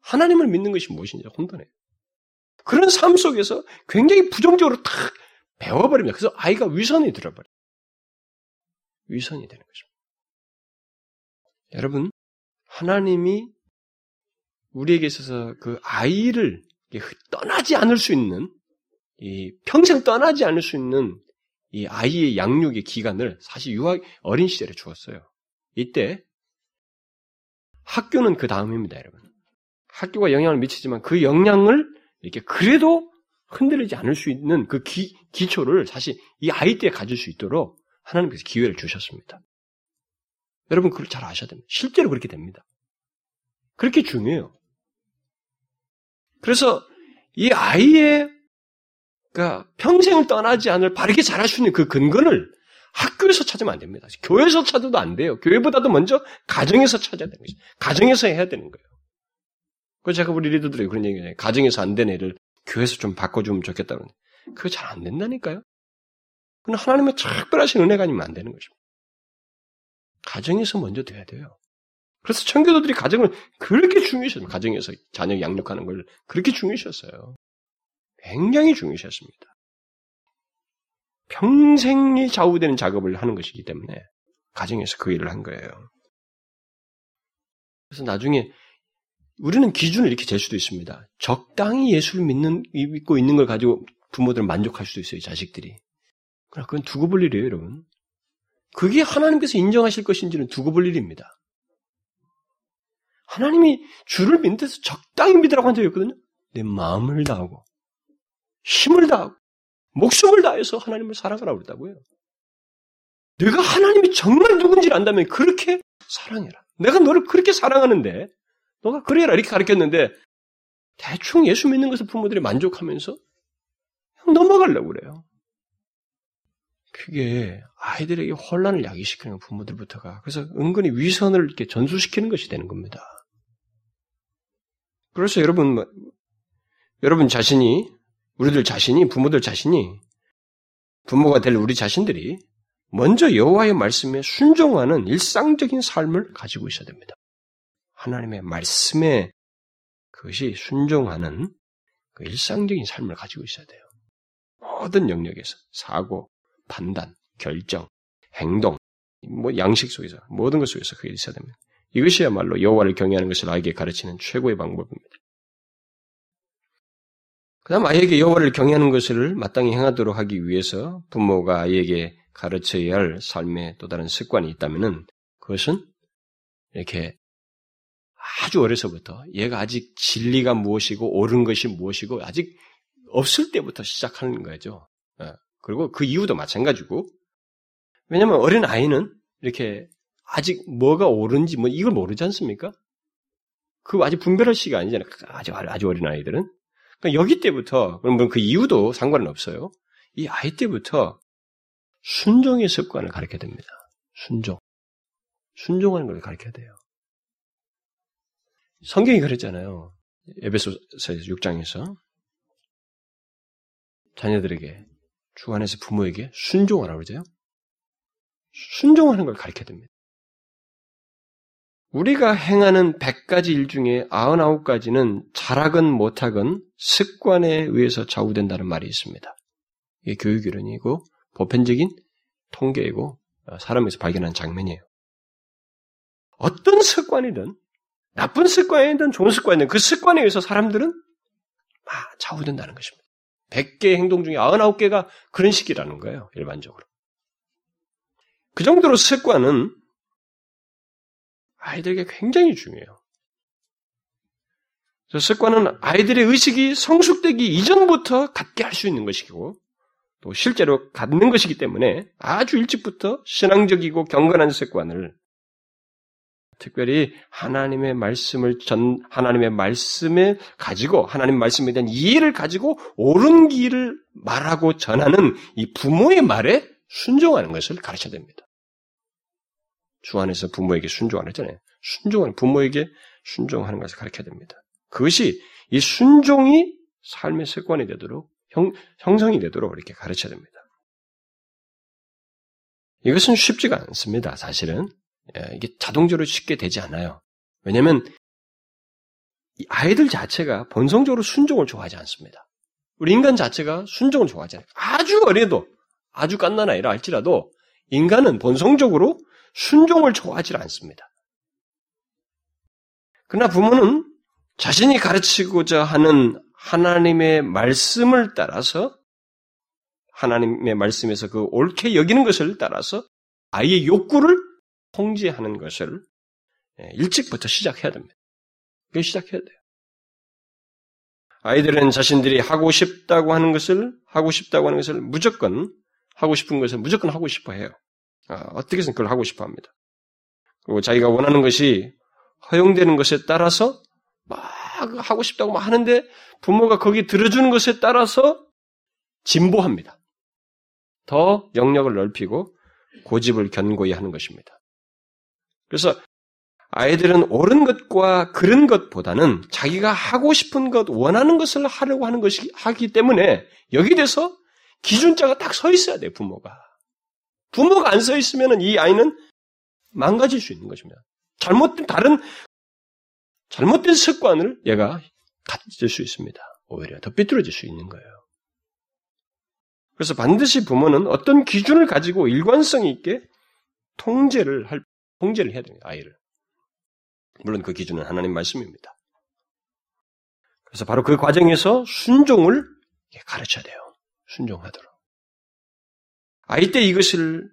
하나님을 믿는 것이 무엇인지 혼돈해요. 그런 삶 속에서 굉장히 부정적으로 탁 배워버립니다. 그래서 아이가 위선이 들어버려요. 위선이 되는 것입니다. 여러분, 하나님이 우리에게 있어서 그 아이를 떠나지 않을 수 있는, 이 평생 떠나지 않을 수 있는 이 아이의 양육의 기간을 사실 유아 어린 시절에 주었어요. 이때 학교는 그 다음입니다, 여러분. 학교가 영향을 미치지만 그 영향을 이렇게 그래도 흔들리지 않을 수 있는 그 기, 기초를 사실 이 아이 때 가질 수 있도록 하나님께서 기회를 주셨습니다. 여러분 그걸 잘 아셔야 됩니다. 실제로 그렇게 됩니다. 그렇게 중요해요. 그래서 이 아이의 그러니까 평생을 떠나지 않을 바르게 자랄 수 있는 그 근거를 학교에서 찾으면 안 됩니다. 교회에서 찾아도 안 돼요. 교회보다도 먼저 가정에서 찾아야 되는 거죠. 가정에서 해야 되는 거예요. 그 제가 우리 리더들이 그런 얘기해요. 가정에서 안 된 애를 교회에서 좀 바꿔주면 좋겠다는. 그거 잘 안 된다니까요. 그건 하나님의 특별하신 은혜가 아니면 안 되는 것입니다. 가정에서 먼저 돼야 돼요. 그래서 청교도들이 가정을 그렇게 중요시했어요. 가정에서 자녀 양육하는 걸 그렇게 중요시했어요. 굉장히 중요시했습니다. 평생이 좌우되는 작업을 하는 것이기 때문에 가정에서 그 일을 한 거예요. 그래서 나중에 우리는 기준을 이렇게 잴 수도 있습니다. 적당히 예수를 믿는, 믿고 있는 걸 가지고 부모들은 만족할 수도 있어요, 자식들이. 그건 두고 볼 일이에요, 여러분. 그게 하나님께서 인정하실 것인지는 두고 볼 일입니다. 하나님이 주를 믿는 데서 적당히 믿으라고 한 적이 없거든요. 내 마음을 다하고, 힘을 다하고, 목숨을 다해서 하나님을 사랑하라고 그랬다고요. 내가 하나님이 정말 누군지를 안다면 그렇게 사랑해라. 내가 너를 그렇게 사랑하는데, 너가 그래라 이렇게 가르쳤는데, 대충 예수 믿는 것을 부모들이 만족하면서 넘어가려고 그래요. 그게 아이들에게 혼란을 야기시키는 부모들부터가 그래서 은근히 위선을 이렇게 전수시키는 것이 되는 겁니다. 그래서 여러분 뭐, 여러분 자신이 우리들 자신이 부모들 자신이 부모가 될 우리 자신들이 먼저 여호와의 말씀에 순종하는 일상적인 삶을 가지고 있어야 됩니다. 하나님의 말씀에 그것이 순종하는 그 일상적인 삶을 가지고 있어야 돼요. 모든 영역에서 사고, 판단, 결정, 행동, 뭐 양식 속에서 모든 것 속에서 그게 있어야 됩니다. 이것이야말로 여호와를 경외하는 것을 아이에게 가르치는 최고의 방법입니다. 그다음 아이에게 여호와를 경외하는 것을 마땅히 행하도록 하기 위해서 부모가 아이에게 가르쳐야 할 삶의 또 다른 습관이 있다면은 그것은 이렇게 아주 어려서부터 얘가 아직 진리가 무엇이고 옳은 것이 무엇이고 아직 없을 때부터 시작하는 거죠. 예. 그리고 그 이유도 마찬가지고 왜냐하면 어린 아이는 이렇게 아직 뭐가 옳은지 뭐 이걸 모르지 않습니까? 그 아직 분별할 시기가 아니잖아요. 아주 아주 어린 아이들은 그러니까 여기 때부터 그러면 그 이유도 상관은 없어요. 이 아이 때부터 순종의 습관을 가르쳐야 됩니다. 순종. 순종하는 걸 가르쳐야 돼요. 성경이 그랬잖아요. 에베소서 6장에서 자녀들에게 주 안에서 부모에게 순종하라고 그러죠. 순종하는 걸 가르쳐야 됩니다. 우리가 행하는 100가지 일 중에 99가지는 잘하건 못하건 습관에 의해서 좌우된다는 말이 있습니다. 이게 교육이론이고 보편적인 통계이고 사람에서 발견한 장면이에요. 어떤 습관이든 나쁜 습관이든 좋은 습관이든 그 습관에 의해서 사람들은 좌우된다는 것입니다. 100개의 행동 중에 99개가 그런 식이라는 거예요, 일반적으로. 그 정도로 습관은 아이들에게 굉장히 중요해요. 습관은 아이들의 의식이 성숙되기 이전부터 갖게 할 수 있는 것이고, 또 실제로 갖는 것이기 때문에 아주 일찍부터 신앙적이고 경건한 습관을 특별히 하나님의 말씀을 전 하나님의 말씀을 가지고 하나님 말씀에 대한 이해를 가지고 옳은 길을 말하고 전하는 이 부모의 말에 순종하는 것을 가르쳐야 됩니다. 주 안에서 부모에게 순종하는 했잖아요. 순종하는 부모에게 순종하는 것을 가르쳐야 됩니다. 그것이 이 순종이 삶의 습관이 되도록 형, 형성이 되도록 이렇게 가르쳐야 됩니다. 이것은 쉽지가 않습니다. 사실은 예, 이게 자동적으로 쉽게 되지 않아요. 왜냐하면 아이들 자체가 본성적으로 순종을 좋아하지 않습니다. 우리 인간 자체가 순종을 좋아하지 않아요. 아주 어려도 아주 깐난 아이라 할지라도 인간은 본성적으로 순종을 좋아하지 않습니다. 그러나 부모는 자신이 가르치고자 하는 하나님의 말씀을 따라서 하나님의 말씀에서 그 옳게 여기는 것을 따라서 아이의 욕구를 통제하는 것을 예, 일찍부터 시작해야 됩니다. 그게 시작해야 돼요. 아이들은 자신들이 하고 싶다고 하는 것을 하고 싶다고 하는 것을 무조건 하고 싶은 것을 무조건 하고 싶어 해요. 아, 어떻게든 그걸 하고 싶어 합니다. 그리고 자기가 원하는 것이 허용되는 것에 따라서 막 하고 싶다고 막 하는데 부모가 거기 들어주는 것에 따라서 진보합니다. 더 영역을 넓히고 고집을 견고히 하는 것입니다. 그래서 아이들은 옳은 것과 그른 것보다는 자기가 하고 싶은 것, 원하는 것을 하려고 하는 것이 하기 때문에 여기 대해서 기준자가 딱 서 있어야 돼, 부모가. 부모가 안 서 있으면 이 아이는 망가질 수 있는 것입니다. 잘못된, 다른, 잘못된 습관을 얘가 가질 수 있습니다. 오히려 더 삐뚤어질 수 있는 거예요. 그래서 반드시 부모는 어떤 기준을 가지고 일관성 있게 통제를 할, 통제를 해야 됩니다, 아이를. 물론 그 기준은 하나님 말씀입니다. 그래서 바로 그 과정에서 순종을 가르쳐야 돼요. 순종하도록. 아이 때 이것을,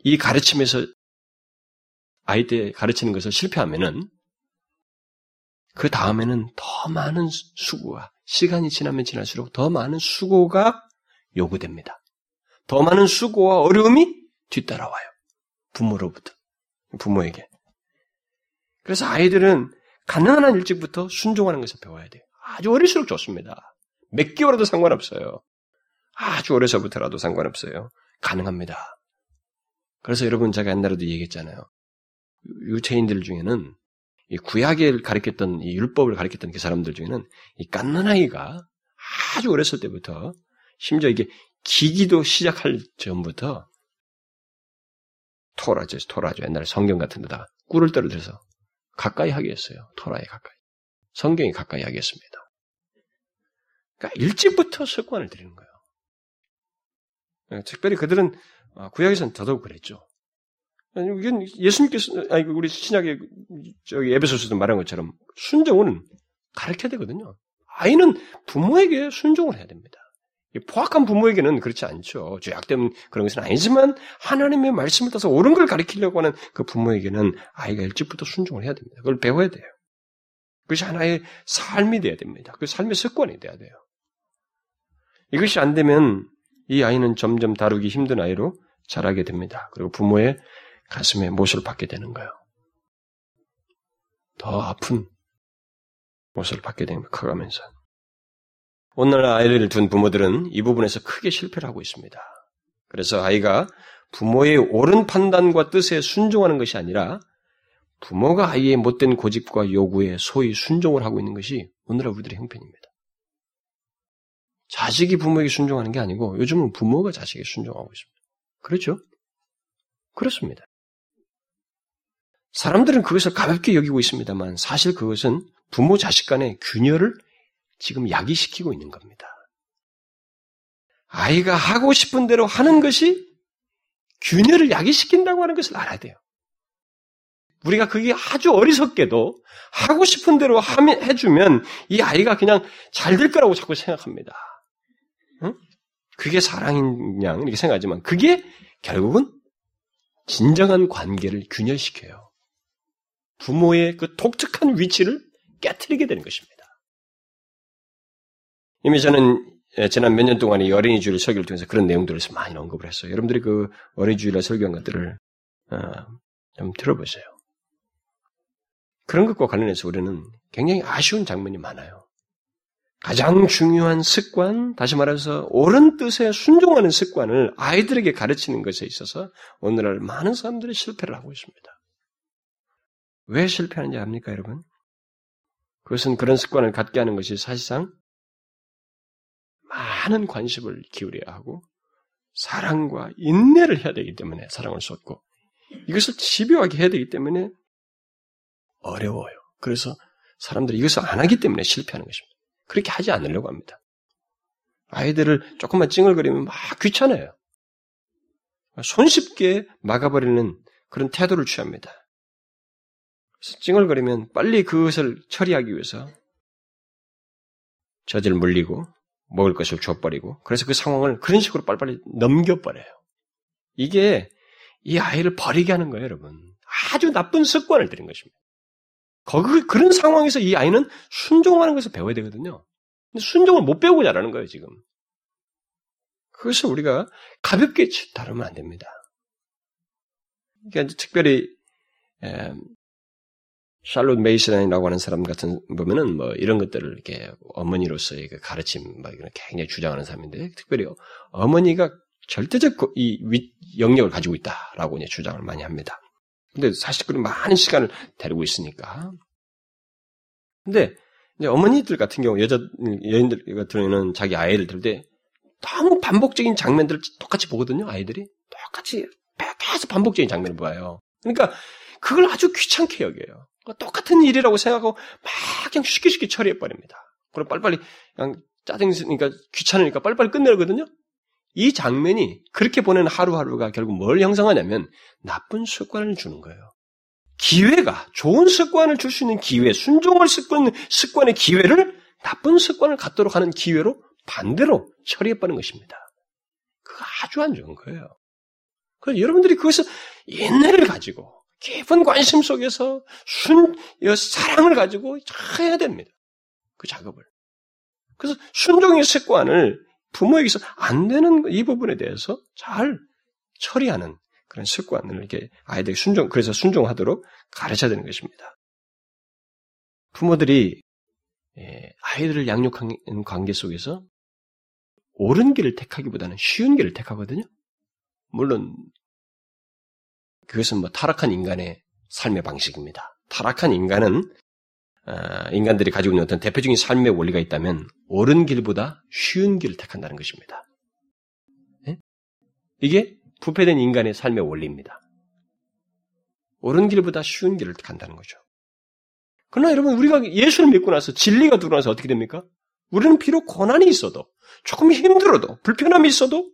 이 가르침에서, 아이 때 가르치는 것을 실패하면은, 그 다음에는 더 많은 수고가, 시간이 지나면 지날수록 더 많은 수고가 요구됩니다. 더 많은 수고와 어려움이 뒤따라와요. 부모로부터. 부모에게. 그래서 아이들은 가능한 일찍부터 순종하는 것을 배워야 돼요. 아주 어릴수록 좋습니다. 몇 개월에도 상관없어요. 아주 어려서부터라도 상관없어요. 가능합니다. 그래서 여러분 제가 옛날에도 얘기했잖아요. 유체인들 중에는 이 구약을 가르쳤던 이 율법을 가르쳤던 그 사람들 중에는 이 깐난아이가 아주 어렸을 때부터 심지어 이게 기기도 시작할 전부터 토라죠, 토라죠. 옛날에 성경 같은 데다가 꿀을 떨어져서 가까이 하게 했어요. 토라에 가까이. 성경이 가까이 하게 했습니다. 그러니까 일찍부터 습관을 들이는 거예요. 예, 특별히 그들은 아, 구약에서는 더더욱 그랬죠. 이건 예수님께서 아니 우리 신약의 저기 에베소서도 말한 것처럼 순종은 가르쳐야 되거든요. 아이는 부모에게 순종을 해야 됩니다. 포악한 부모에게는 그렇지 않죠. 죄악 때문에 그런 것은 아니지만 하나님의 말씀을 따서 옳은 걸 가르치려고 하는 그 부모에게는 아이가 일찍부터 순종을 해야 됩니다. 그걸 배워야 돼요. 그것이 하나의 삶이 돼야 됩니다. 그 삶의 습관이 돼야 돼요. 이것이 안 되면 이 아이는 점점 다루기 힘든 아이로 자라게 됩니다. 그리고 부모의 가슴에 못을 받게 되는 거예요. 더 아픈 못을 받게 거예요. 커가면서. 오늘날 아이를 둔 부모들은 이 부분에서 크게 실패를 하고 있습니다. 그래서 아이가 부모의 옳은 판단과 뜻에 순종하는 것이 아니라 부모가 아이의 못된 고집과 요구에 소위 순종을 하고 있는 것이 오늘날 우리들의 형편입니다. 자식이 부모에게 순종하는 게 아니고 요즘은 부모가 자식에게 순종하고 있습니다. 그렇죠? 그렇습니다. 사람들은 그것을 가볍게 여기고 있습니다만 사실 그것은 부모 자식 간의 균열을 지금 야기시키고 있는 겁니다. 아이가 하고 싶은 대로 하는 것이 균열을 야기시킨다고 하는 것을 알아야 돼요. 우리가 그게 아주 어리석게도 하고 싶은 대로 해주면 이 아이가 그냥 잘 될 거라고 자꾸 생각합니다. 응? 그게 사랑인 양 이렇게 생각하지만 그게 결국은 진정한 관계를 균열시켜요. 부모의 그 독특한 위치를 깨뜨리게 되는 것입니다. 이미 저는 예, 지난 몇 년 동안 이 어린이 주일 설교를 통해서 그런 내용들을 많이 언급을 했어요. 여러분들이 그 어린이 주일날 설교한 것들을 어, 좀 들어보세요. 그런 것과 관련해서 우리는 굉장히 아쉬운 장면이 많아요. 가장 중요한 습관, 다시 말해서 옳은 뜻에 순종하는 습관을 아이들에게 가르치는 것에 있어서 오늘날 많은 사람들이 실패를 하고 있습니다. 왜 실패하는지 압니까, 여러분? 그것은 그런 습관을 갖게 하는 것이 사실상 많은 관심을 기울여야 하고 사랑과 인내를 해야 되기 때문에 사랑을 쏟고 이것을 집요하게 해야 되기 때문에 어려워요. 그래서 사람들이 이것을 안 하기 때문에 실패하는 것입니다. 그렇게 하지 않으려고 합니다. 아이들을 조금만 찡얼거리면 막 귀찮아요. 손쉽게 막아버리는 그런 태도를 취합니다. 그래서 찡얼거리면 빨리 그것을 처리하기 위해서 젖을 물리고 먹을 것을 줘버리고 그래서 그 상황을 그런 식으로 빨리빨리 넘겨버려요. 이게 이 아이를 버리게 하는 거예요, 여러분. 아주 나쁜 습관을 들인 것입니다. 거기 그런 상황에서 이 아이는 순종하는 것을 배워야 되거든요. 근데 순종을 못 배우고 자라는 거예요, 지금. 그것을 우리가 가볍게 다루면 안 됩니다. 그러니까 특별히 에, 샬롯 메이슨이라고 하는 사람 같은 보면은 뭐 이런 것들을 이렇게 어머니로서의 그 가르침 뭐 이런 굉장히 주장하는 사람인데 특별히 어머니가 절대적 이 영역을 가지고 있다라고 이제 주장을 많이 합니다. 근데 사실 그런 많은 시간을 데리고 있으니까. 근데 이제 어머니들 같은 경우 여자 여인들 같은 경우는 자기 아이를 들 때 너무 반복적인 장면들을 똑같이 보거든요. 아이들이 똑같이 계속 반복적인 장면을 봐요. 그러니까 그걸 아주 귀찮게 여겨요. 똑같은 일이라고 생각하고 막 그냥 쉽게 쉽게 처리해 버립니다. 그럼 빨리빨리 그냥 짜증이니까 귀찮으니까 빨리빨리 끝내거든요. 이 장면이 그렇게 보내는 하루하루가 결국 뭘 형성하냐면 나쁜 습관을 주는 거예요. 기회가 좋은 습관을 줄 수 있는 기회, 순종을 습관 습관의 기회를 나쁜 습관을 갖도록 하는 기회로 반대로 처리해버리는 것입니다. 그거 아주 안 좋은 거예요. 그래서 여러분들이 그것을 인내를 가지고 깊은 관심 속에서 순 사랑을 가지고 해야 됩니다. 그 작업을. 그래서 순종의 습관을 부모에게서 안 되는 이 부분에 대해서 잘 처리하는 그런 습관을 이렇게 아이들에게 순종, 그래서 순종하도록 가르쳐야 되는 것입니다. 부모들이 예, 아이들을 양육하는 관계 속에서 옳은 길을 택하기보다는 쉬운 길을 택하거든요. 물론 그것은 뭐 타락한 인간의 삶의 방식입니다. 타락한 인간은 아, 인간들이 가지고 있는 어떤 대표적인 삶의 원리가 있다면 옳은 길보다 쉬운 길을 택한다는 것입니다. 네? 이게 부패된 인간의 삶의 원리입니다. 옳은 길보다 쉬운 길을 택한다는 거죠. 그러나 여러분 우리가 예수를 믿고 나서 진리가 들어와서 어떻게 됩니까? 우리는 비록 고난이 있어도 조금 힘들어도 불편함이 있어도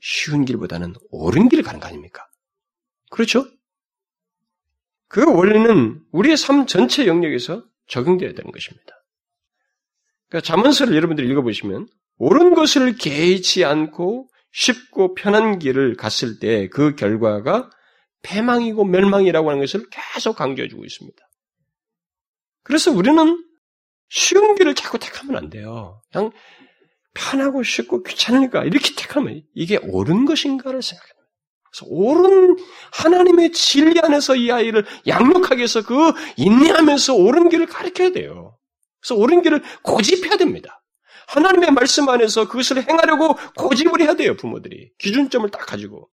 쉬운 길보다는 옳은 길을 가는 거 아닙니까? 그렇죠? 그 원리는 우리의 삶 전체 영역에서 적용되어야 되는 것입니다. 그러니까 자문서를 여러분들이 읽어보시면 옳은 것을 개의치 않고 쉽고 편한 길을 갔을 때 그 결과가 패망이고 멸망이라고 하는 것을 계속 강조해주고 있습니다. 그래서 우리는 쉬운 길을 자꾸 택하면 안 돼요. 그냥 편하고 쉽고 귀찮으니까 이렇게 택하면 이게 옳은 것인가를 생각해요. 옳은 하나님의 진리 안에서 이 아이를 양육하기 위해서 그 인내하면서 옳은 길을 가르쳐야 돼요. 그래서 옳은 길을 고집해야 됩니다. 하나님의 말씀 안에서 그것을 행하려고 고집을 해야 돼요, 부모들이. 기준점을 딱 가지고.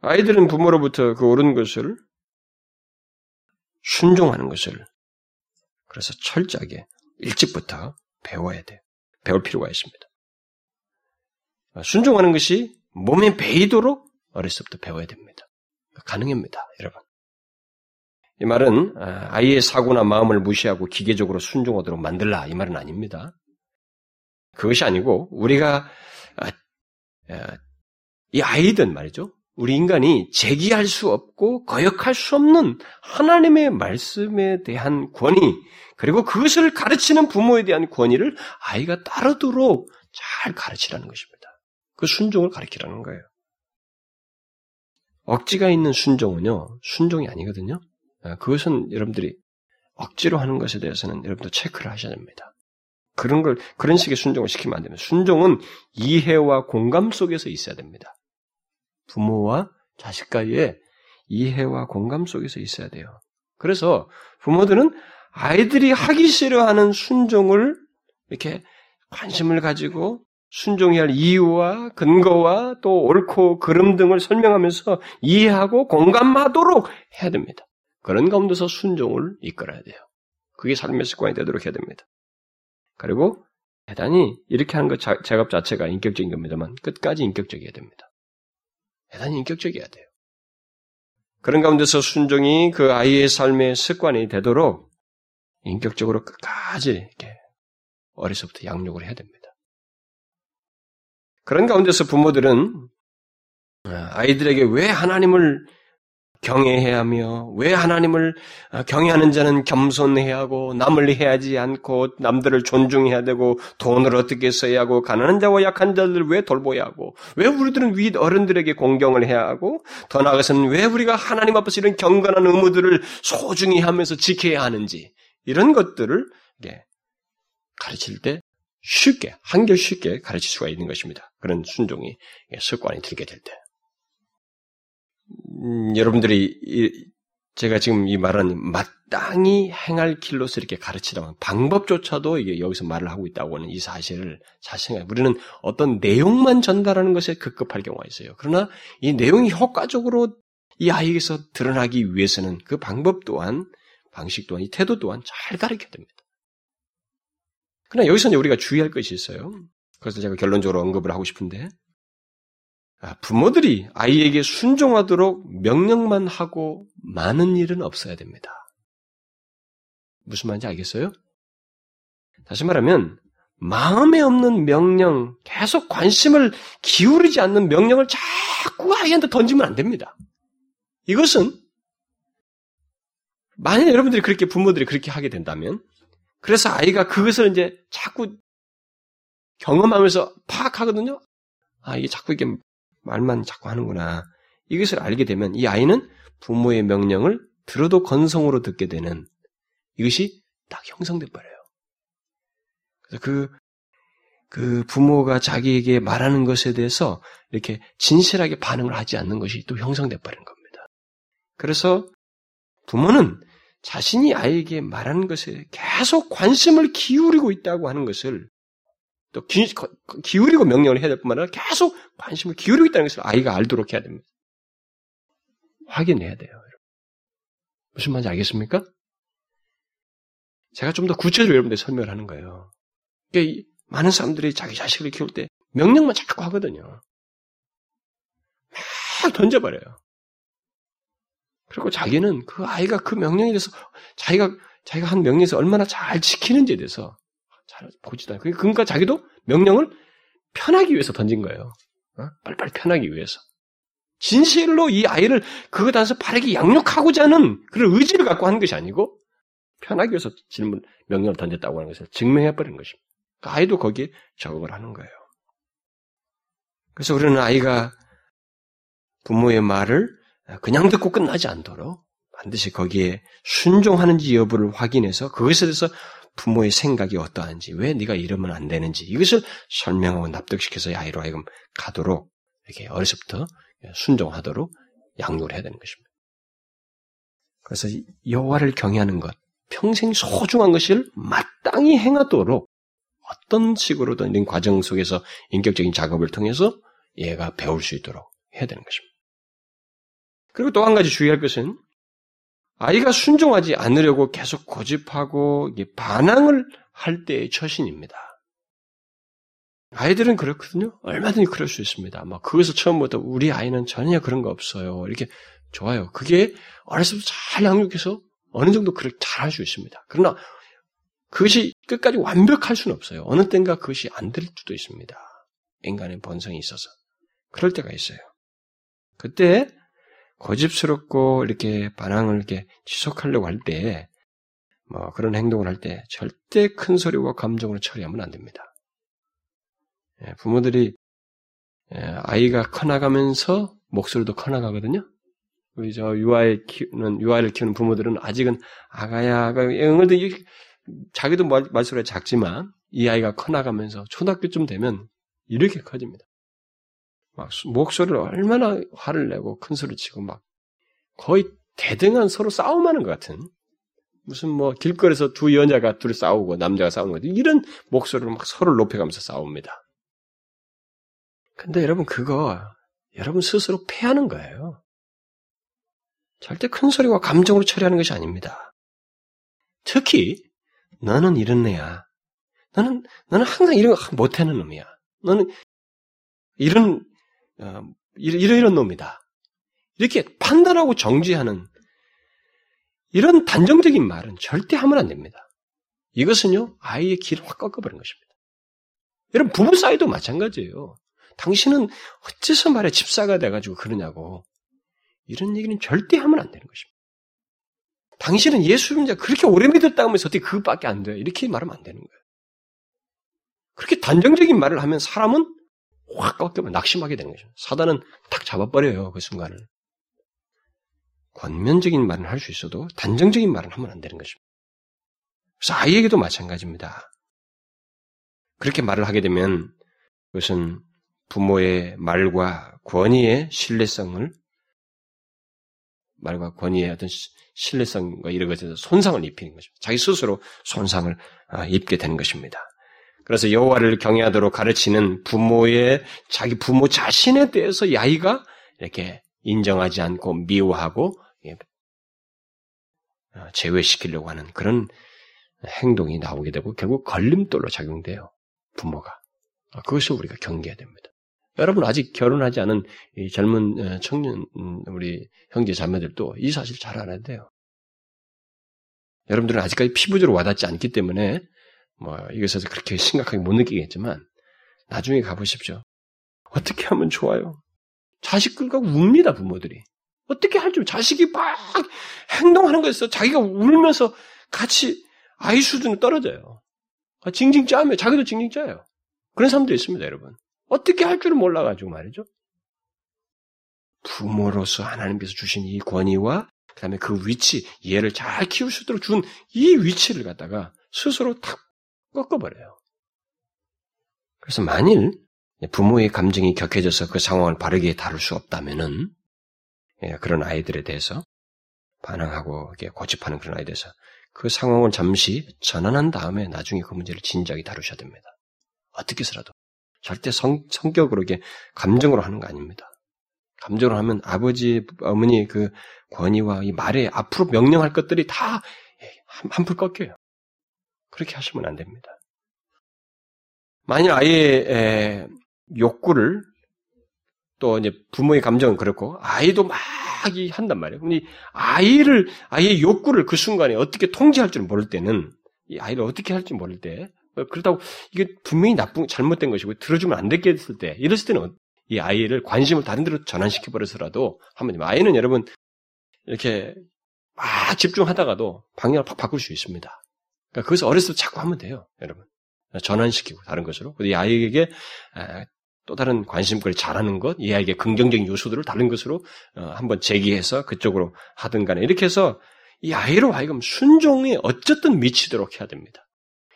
아이들은 부모로부터 그 옳은 것을 순종하는 것을 그래서 철저하게 일찍부터 배워야 돼요. 배울 필요가 있습니다. 순종하는 것이 몸에 배이도록 어렸을 때부터 배워야 됩니다. 가능합니다, 여러분. 이 말은 아, 아이의 사고나 마음을 무시하고 기계적으로 순종하도록 만들라 이 말은 아닙니다. 그것이 아니고 우리가 아, 아, 이 아이든 말이죠. 우리 인간이 제기할 수 없고 거역할 수 없는 하나님의 말씀에 대한 권위 그리고 그것을 가르치는 부모에 대한 권위를 아이가 따르도록 잘 가르치라는 것입니다. 그 순종을 가리키라는 거예요. 억지가 있는 순종은요, 순종이 아니거든요. 아, 그것은 여러분들이 억지로 하는 것에 대해서는 여러분도 체크를 하셔야 됩니다. 그런 걸, 그런 식의 순종을 시키면 안 됩니다. 순종은 이해와 공감 속에서 있어야 됩니다. 부모와 자식과의 이해와 공감 속에서 있어야 돼요. 그래서 부모들은 아이들이 하기 싫어하는 순종을 이렇게 관심을 가지고 순종해야 할 이유와 근거와 또 옳고 그름 등을 설명하면서 이해하고 공감하도록 해야 됩니다. 그런 가운데서 순종을 이끌어야 돼요. 그게 삶의 습관이 되도록 해야 됩니다. 그리고 대단히 이렇게 하는 것 작업 자체가 인격적인 겁니다만 끝까지 인격적이어야 됩니다. 대단히 인격적이어야 돼요. 그런 가운데서 순종이 그 아이의 삶의 습관이 되도록 인격적으로 끝까지 이렇게 어려서부터 양육을 해야 됩니다. 그런 가운데서 부모들은 아이들에게 왜 하나님을 경외해야 하며 왜 하나님을 경외하는 자는 겸손해야 하고 남을 해하지 않고 남들을 존중해야 되고 돈을 어떻게 써야 하고 가난한 자와 약한 자들을 왜 돌보야 하고 왜 우리들은 위 어른들에게 공경을 해야 하고 더 나아가서는 왜 우리가 하나님 앞에서 이런 경건한 의무들을 소중히 하면서 지켜야 하는지 이런 것들을 가르칠 때 쉽게 한결 쉽게 가르칠 수가 있는 것입니다. 그런 순종이 습관이 들게 될 때. 음, 여러분들이 이, 제가 지금 이 말은 마땅히 행할 길로서 이렇게 가르치라면 방법조차도 이게 여기서 말을 하고 있다고 하는 이 사실을 잘 생각해. 우리는 어떤 내용만 전달하는 것에 급급할 경우가 있어요. 그러나 이 내용이 효과적으로 이 아이에게서 드러나기 위해서는 그 방법 또한 방식 또한 이 태도 또한 잘 가르쳐야 됩니다. 그러나 여기서 이제 우리가 주의할 것이 있어요. 그래서 제가 결론적으로 언급을 하고 싶은데 아, 부모들이 아이에게 순종하도록 명령만 하고 많은 일은 없어야 됩니다. 무슨 말인지 알겠어요? 다시 말하면 마음에 없는 명령, 계속 관심을 기울이지 않는 명령을 자꾸 아이한테 던지면 안 됩니다. 이것은 만약 여러분들이 그렇게 부모들이 그렇게 하게 된다면 그래서 아이가 그것을 이제 자꾸 경험하면서 파악하거든요. 아, 이게 자꾸 이게 말만 자꾸 하는구나. 이것을 알게 되면 이 아이는 부모의 명령을 들어도 건성으로 듣게 되는 이것이 딱 형성돼 버려요. 그래서 그, 그 부모가 자기에게 말하는 것에 대해서 이렇게 진실하게 반응을 하지 않는 것이 또 형성돼 버리는 겁니다. 그래서 부모는 자신이 아이에게 말하는 것에 계속 관심을 기울이고 있다고 하는 것을 또 기, 기울이고 명령을 해야 될 뿐만 아니라 계속 관심을 기울이고 있다는 것을 아이가 알도록 해야 됩니다. 확인해야 돼요. 무슨 말인지 알겠습니까? 제가 좀 더 구체적으로 여러분들 설명을 하는 거예요. 그러니까 많은 사람들이 자기 자식을 키울 때 명령만 자꾸 하거든요. 막 던져버려요. 그리고 자기는 그 아이가 그 명령에 대해서 자기가 자기가 한 명령에서 얼마나 잘 지키는지에 대해서 잘 보지도 않고 그러니까 자기도 명령을 편하기 위해서 던진 거예요. 어? 빨리빨리 편하기 위해서. 진실로 이 아이를 그것 안에서 바르게 양육하고자 하는 그런 의지를 갖고 하는 것이 아니고 편하기 위해서 질문 명령을 던졌다고 하는 것을 증명해 버린 것입니다. 그 아이도 거기에 적응을 하는 거예요. 그래서 우리는 아이가 부모의 말을 그냥 듣고 끝나지 않도록 반드시 거기에 순종하는지 여부를 확인해서 그것에 대해서 부모의 생각이 어떠한지, 왜 네가 이러면 안 되는지 이것을 설명하고 납득시켜서 아이로 하여금 가도록 이렇게 어려서부터 순종하도록 양육을 해야 되는 것입니다. 그래서 여호와를 경외하는 것, 평생 소중한 것을 마땅히 행하도록 어떤 식으로든 이런 과정 속에서 인격적인 작업을 통해서 얘가 배울 수 있도록 해야 되는 것입니다. 그리고 또 한 가지 주의할 것은 아이가 순종하지 않으려고 계속 고집하고 반항을 할 때의 처신입니다. 아이들은 그렇거든요. 얼마든지 그럴 수 있습니다. 막 그것을 처음부터 우리 아이는 전혀 그런 거 없어요. 이렇게 좋아요. 그게 어렸을 때부터 잘 양육해서 어느 정도 그렇게 잘할 수 있습니다. 그러나 그것이 끝까지 완벽할 수는 없어요. 어느 땐가 그것이 안 될 수도 있습니다. 인간의 본성이 있어서. 그럴 때가 있어요. 그때 고집스럽고 이렇게 반항을 이렇게 지속하려고 할 때, 뭐 그런 행동을 할 때 절대 큰 소리와 감정으로 처리하면 안 됩니다. 예, 부모들이 예, 아이가 커나가면서 목소리도 커나가거든요. 우리 저 유아를 키우는 유아를 키우는 부모들은 아직은 아가야 아가 응을도 자기도 말, 말소리가 작지만 이 아이가 커나가면서 초등학교쯤 되면 이렇게 커집니다. 막 목소리를 얼마나 화를 내고 큰 소리 치고 막 거의 대등한 서로 싸움하는 것 같은 무슨 뭐 길거리에서 두 여자가 둘이 싸우고 남자가 싸우는 것 같은 이런 목소리를 막 서로 높여가면서 싸웁니다. 근데 여러분 그거 여러분 스스로 패하는 거예요. 절대 큰 소리와 감정으로 처리하는 것이 아닙니다. 특히 너는 이런 애야. 너는 너는 항상 이런 거 못하는 놈이야. 너는 이런 어, 이러, 이런 놈이다. 이렇게 판단하고 정지하는 이런 단정적인 말은 절대 하면 안 됩니다. 이것은요, 아이의 길을 확 꺾어버린 것입니다. 여러분, 부부 사이도 마찬가지예요. 당신은 어째서 말에 집사가 돼가지고 그러냐고. 이런 얘기는 절대 하면 안 되는 것입니다. 당신은 예수 믿자 그렇게 오래 믿었다고 하면서 어떻게 그것밖에 안 돼. 이렇게 말하면 안 되는 거예요. 그렇게 단정적인 말을 하면 사람은 확 꺾여 낙심하게 되는 거죠. 사단은 탁 잡아버려요, 그 순간을. 권면적인 말은 할 수 있어도 단정적인 말은 하면 안 되는 것입니다. 그래서 아이에게도 마찬가지입니다. 그렇게 말을 하게 되면 그것은 부모의 말과 권위의 신뢰성을 말과 권위의 어떤 신뢰성과 이런 것에서 손상을 입히는 것입니다. 자기 스스로 손상을 아, 입게 되는 것입니다. 그래서 여호와를 경외하도록 가르치는 부모의 자기 부모 자신에 대해서 이 아이가 이렇게 인정하지 않고 미워하고 예, 어, 제외시키려고 하는 그런 행동이 나오게 되고 결국 걸림돌로 작용돼요. 부모가. 아, 그것을 우리가 경계해야 됩니다. 여러분 아직 결혼하지 않은 젊은 어, 청년 음, 우리 형제 자매들도 이 사실 잘 알아야 돼요. 여러분들은 아직까지 피부적으로 와닿지 않기 때문에 뭐 이것에서 그렇게 [LAUGHS] 심각하게 못 느끼겠지만 나중에 가보십시오. 어떻게 하면 좋아요? 자식들과 웁니다 부모들이. 어떻게 할지 자식이 막 행동하는 것에서 자기가 울면서 같이 아이 수준은 떨어져요. 아, 징징 짜면 자기도 징징 짜요. 그런 사람도 있습니다, 여러분. 어떻게 할 줄을 몰라가지고 말이죠. 부모로서 하나님께서 주신 이 권위와 그다음에 그 위치, 얘를 잘 키울 수 있도록 준 이 위치를 갖다가 스스로 탁 꺾어버려요. 그래서 만일 부모의 감정이 격해져서 그 상황을 바르게 다룰 수 없다면은 예, 그런 아이들에 대해서 반항하고 고집하는 그런 아이에 대해서 그 상황을 잠시 전환한 다음에 나중에 그 문제를 진지하게 다루셔야 됩니다. 어떻게 해서라도. 절대 성, 성격으로 이게 감정으로 하는 거 아닙니다. 감정으로 하면 아버지, 어머니 그 권위와 이 말에 앞으로 명령할 것들이 다 한풀 꺾여요. 그렇게 하시면 안 됩니다. 만일 아이의 욕구를 또 이제 부모의 감정은 그렇고 아이도 막 한단 말이에요. 근데 아이를 아이의 욕구를 그 순간에 어떻게 통제할 줄 모를 때는 이 아이를 어떻게 할지 모를 때 그렇다고 이게 분명히 나쁜 잘못된 것이고 들어주면 안 됐을 때 이랬을 때는 이 아이를 관심을 다른 데로 전환시켜 버려서라도 한번 아이는 여러분 이렇게 막 집중하다가도 방향을 팍 바꿀 수 있습니다. 그러니까 그것을 어렸을 때 자꾸 하면 돼요, 여러분. 전환시키고 다른 것으로. 이 아이에게 또 다른 관심거리 잘하는 것, 이 아이에게 긍정적인 요소들을 다른 것으로 어, 한번 제기해서 그쪽으로 하든 간에 이렇게 해서 이 아이로 하여금 순종에 어쨌든 미치도록 해야 됩니다.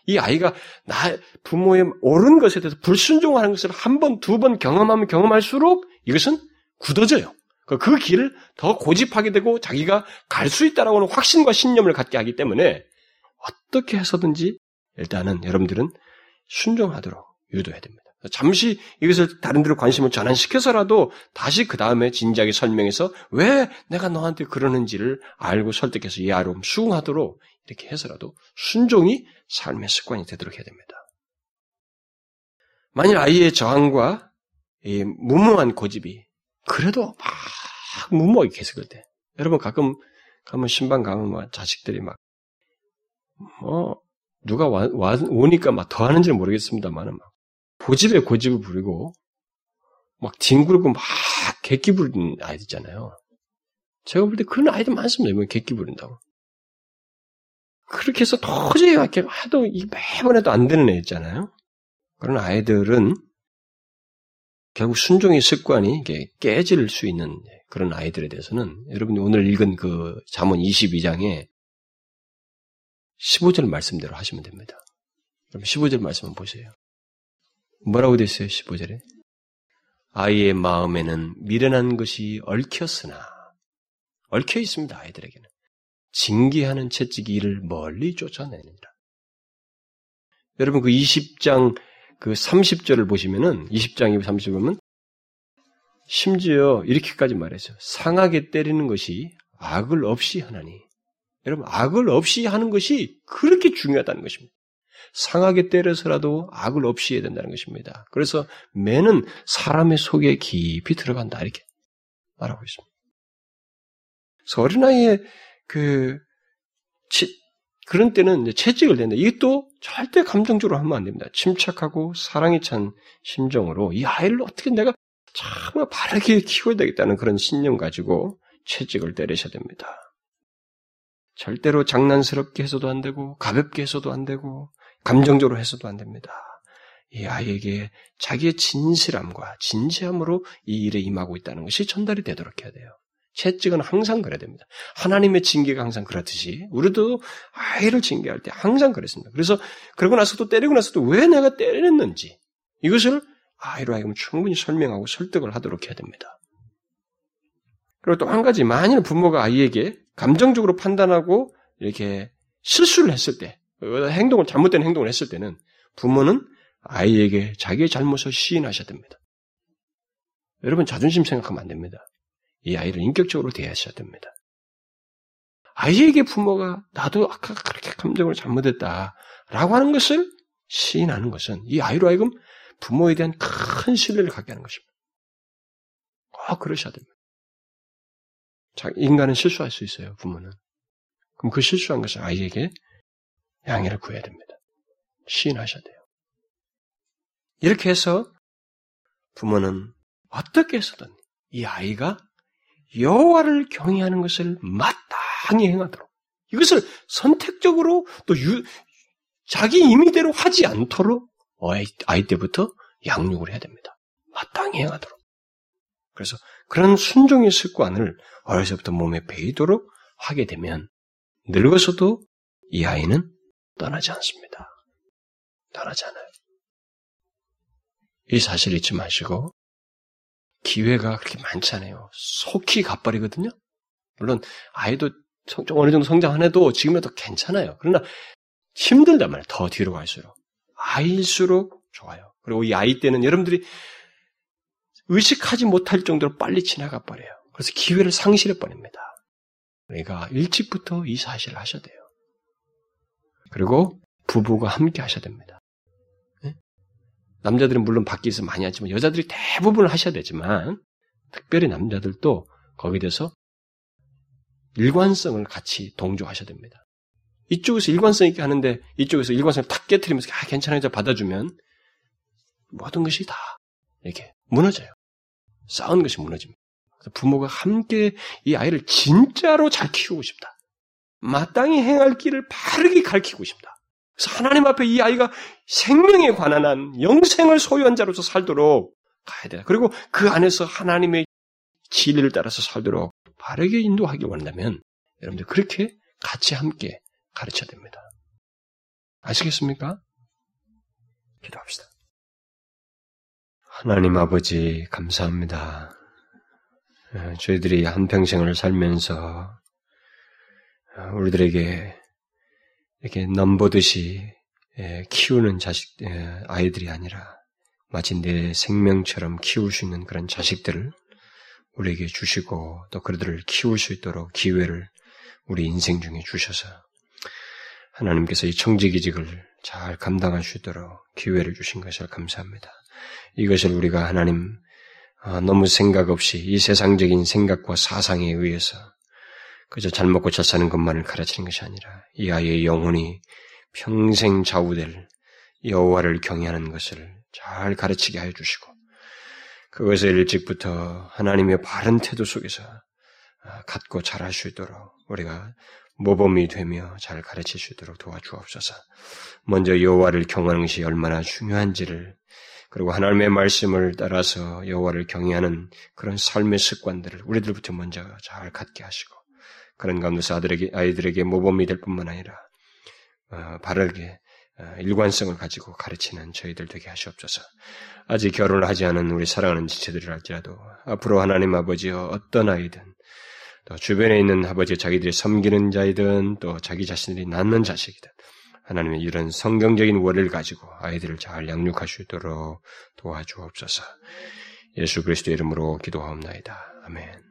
이 아이가 나 부모의 옳은 것에 대해서 불순종하는 것을 한 번, 두 번 경험하면 경험할수록 이것은 굳어져요. 그, 그 길을 더 고집하게 되고 자기가 갈 수 있다라고 하는 확신과 신념을 갖게 하기 때문에 어떻게 해서든지 일단은 여러분들은 순종하도록 유도해야 됩니다. 잠시 이것을 다른 데로 관심을 전환시켜서라도 다시 그 다음에 진지하게 설명해서 왜 내가 너한테 그러는지를 알고 설득해서 이해하러 수긍하도록 이렇게 해서라도 순종이 삶의 습관이 되도록 해야 됩니다. 만일 아이의 저항과 이 무모한 고집이 그래도 막 무모하게 계속할 때 여러분 가끔 가면 신방 가면 막 자식들이 막 뭐 누가 와, 와 오니까 막 더 하는지는 모르겠습니다만은 막 고집에 고집을 부리고 막 뒹굴고 막 객기 부리는 아이들 있잖아요. 제가 볼 때 그런 아이들 많습니다. 뭐 객기 부린다고. 그렇게 해서 도저히 이렇게 하도 매번 해도 안 되는 애 있잖아요. 그런 아이들은 결국 순종의 습관이 깨질 수 있는 그런 아이들에 대해서는 여러분이 오늘 읽은 그 잠언 22장에 15절 말씀대로 하시면 됩니다. 그럼 15절 말씀 한번 보세요. 뭐라고 되어 있어요? 15절에? 아이의 마음에는 미련한 것이 얽혔으나 얽혀 있습니다. 아이들에게는. 징계하는 채찍이 이를 멀리 쫓아내느니라. 여러분 그 20장 그 30절을 보시면은 20장 30절 보면 심지어 이렇게까지 말했어요. 상하게 때리는 것이 악을 없이 하나니. 여러분 악을 없이 하는 것이 그렇게 중요하다는 것입니다. 상하게 때려서라도 악을 없이 해야 된다는 것입니다. 그래서 매는 사람의 속에 깊이 들어간다 이렇게 말하고 있습니다. 그래서 어린아이의 그, 치, 그런 때는 이제 채찍을 댄다. 이것도 절대 감정적으로 하면 안 됩니다. 침착하고 사랑이 찬 심정으로 이 아이를 어떻게 내가 정말 바르게 키워야 되겠다는 그런 신념 가지고 채찍을 때리셔야 됩니다. 절대로 장난스럽게 해서도 안 되고, 가볍게 해서도 안 되고, 감정적으로 해서도 안 됩니다. 이 아이에게 자기의 진실함과 진지함으로 이 일에 임하고 있다는 것이 전달이 되도록 해야 돼요. 채찍은 항상 그래야 됩니다. 하나님의 징계가 항상 그렇듯이 우리도 아이를 징계할 때 항상 그랬습니다. 그래서 그러고 나서도 때리고 나서도 왜 내가 때렸는지 이것을 아이로 하여금 충분히 설명하고 설득을 하도록 해야 됩니다. 그리고 또 한 가지 만일 부모가 아이에게 감정적으로 판단하고 이렇게 실수를 했을 때 행동을 잘못된 행동을 했을 때는 부모는 아이에게 자기의 잘못을 시인하셔야 됩니다. 여러분 자존심 생각하면 안 됩니다. 이 아이를 인격적으로 대하셔야 됩니다. 아이에게 부모가 나도 아까 그렇게 감정을 잘못했다 라고 하는 것을 시인하는 것은 이 아이로 하여금 부모에 대한 큰 신뢰를 갖게 하는 것입니다. 꼭 그러셔야 됩니다. 자, 인간은 실수할 수 있어요, 부모는. 그럼 그 실수한 것을 아이에게 양해를 구해야 됩니다. 시인하셔야 돼요. 이렇게 해서 부모는 어떻게 해서든 이 아이가 여호와를 경외하는 것을 마땅히 행하도록 이것을 선택적으로 또 유, 자기 임의대로 하지 않도록 아이 때부터 양육을 해야 됩니다. 마땅히 행하도록. 그래서 그런 순종의 습관을 어려서부터 몸에 배이도록 하게 되면 늙어서도 이 아이는 떠나지 않습니다. 떠나지 않아요. 이 사실 잊지 마시고 기회가 그렇게 많지 않아요. 속히 가버리거든요. 물론 아이도 좀 어느 정도 성장 안 해도 지금에도 괜찮아요. 그러나 힘들단 말이에요. 더 뒤로 갈수록. 아이일수록 좋아요. 그리고 이 아이 때는 여러분들이 의식하지 못할 정도로 빨리 지나가 버려요. 그래서 기회를 상실해 버립니다. 그러니까 일찍부터 이 사실을 하셔야 돼요. 그리고 부부가 함께 하셔야 됩니다. 네? 남자들은 물론 밖에서 많이 하지만 여자들이 대부분을 하셔야 되지만 특별히 남자들도 거기에 대해서 일관성을 같이 동조하셔야 됩니다. 이쪽에서 일관성 있게 하는데 이쪽에서 일관성을 탁 깨뜨리면서 아, 괜찮아요. 받아주면 모든 것이 다 이렇게 무너져요. 쌓은 것이 무너집니다. 부모가 함께 이 아이를 진짜로 잘 키우고 싶다. 마땅히 행할 길을 바르게 가르치고 싶다. 그래서 하나님 앞에 이 아이가 생명에 관한 한 영생을 소유한 자로서 살도록 가야 돼. 그리고 그 안에서 하나님의 진리를 따라서 살도록 바르게 인도하길 원한다면 여러분들 그렇게 같이 함께 가르쳐야 됩니다. 아시겠습니까? 기도합시다. 하나님 아버지, 감사합니다. 예, 저희들이 한평생을 살면서 어, 우리들에게 이렇게 넘보듯이 예, 키우는 자식, 예, 아이들이 아니라 마치 내 생명처럼 키울 수 있는 그런 자식들을 우리에게 주시고 또 그들을 키울 수 있도록 기회를 우리 인생 중에 주셔서 하나님께서 이 청지기직을 잘 감당할 수 있도록 기회를 주신 것을 감사합니다. 이것을 우리가 하나님 아, 너무 생각 없이 이 세상적인 생각과 사상에 의해서 그저 잘 먹고 잘 사는 것만을 가르치는 것이 아니라 이 아이의 영혼이 평생 좌우될 여호와를 경외하는 것을 잘 가르치게 하여 주시고 그것을 일찍부터 하나님의 바른 태도 속에서 아, 갖고 잘할 수 있도록 우리가 모범이 되며 잘 가르칠 수 있도록 도와주옵소서. 먼저 여호와를 경하는 것이 얼마나 중요한지를 그리고 하나님의 말씀을 따라서 여호와를 경외하는 그런 삶의 습관들을 우리들부터 먼저 잘 갖게 하시고 그런 가운데서 아들에게 아이들에게 모범이 될 뿐만 아니라 어, 바르게 어, 일관성을 가지고 가르치는 저희들 되게 하시옵소서. 아직 결혼을 하지 않은 우리 사랑하는 지체들이랄지라도 앞으로 하나님 아버지여 어떤 아이든 또 주변에 있는 아버지 자기들이 섬기는 자이든 또 자기 자신들이 낳는 자식이든 하나님의 이런 성경적인 원리를 가지고 아이들을 잘 있도록 도와주옵소서. 예수 그리스도 이름으로 기도하옵나이다. 아멘.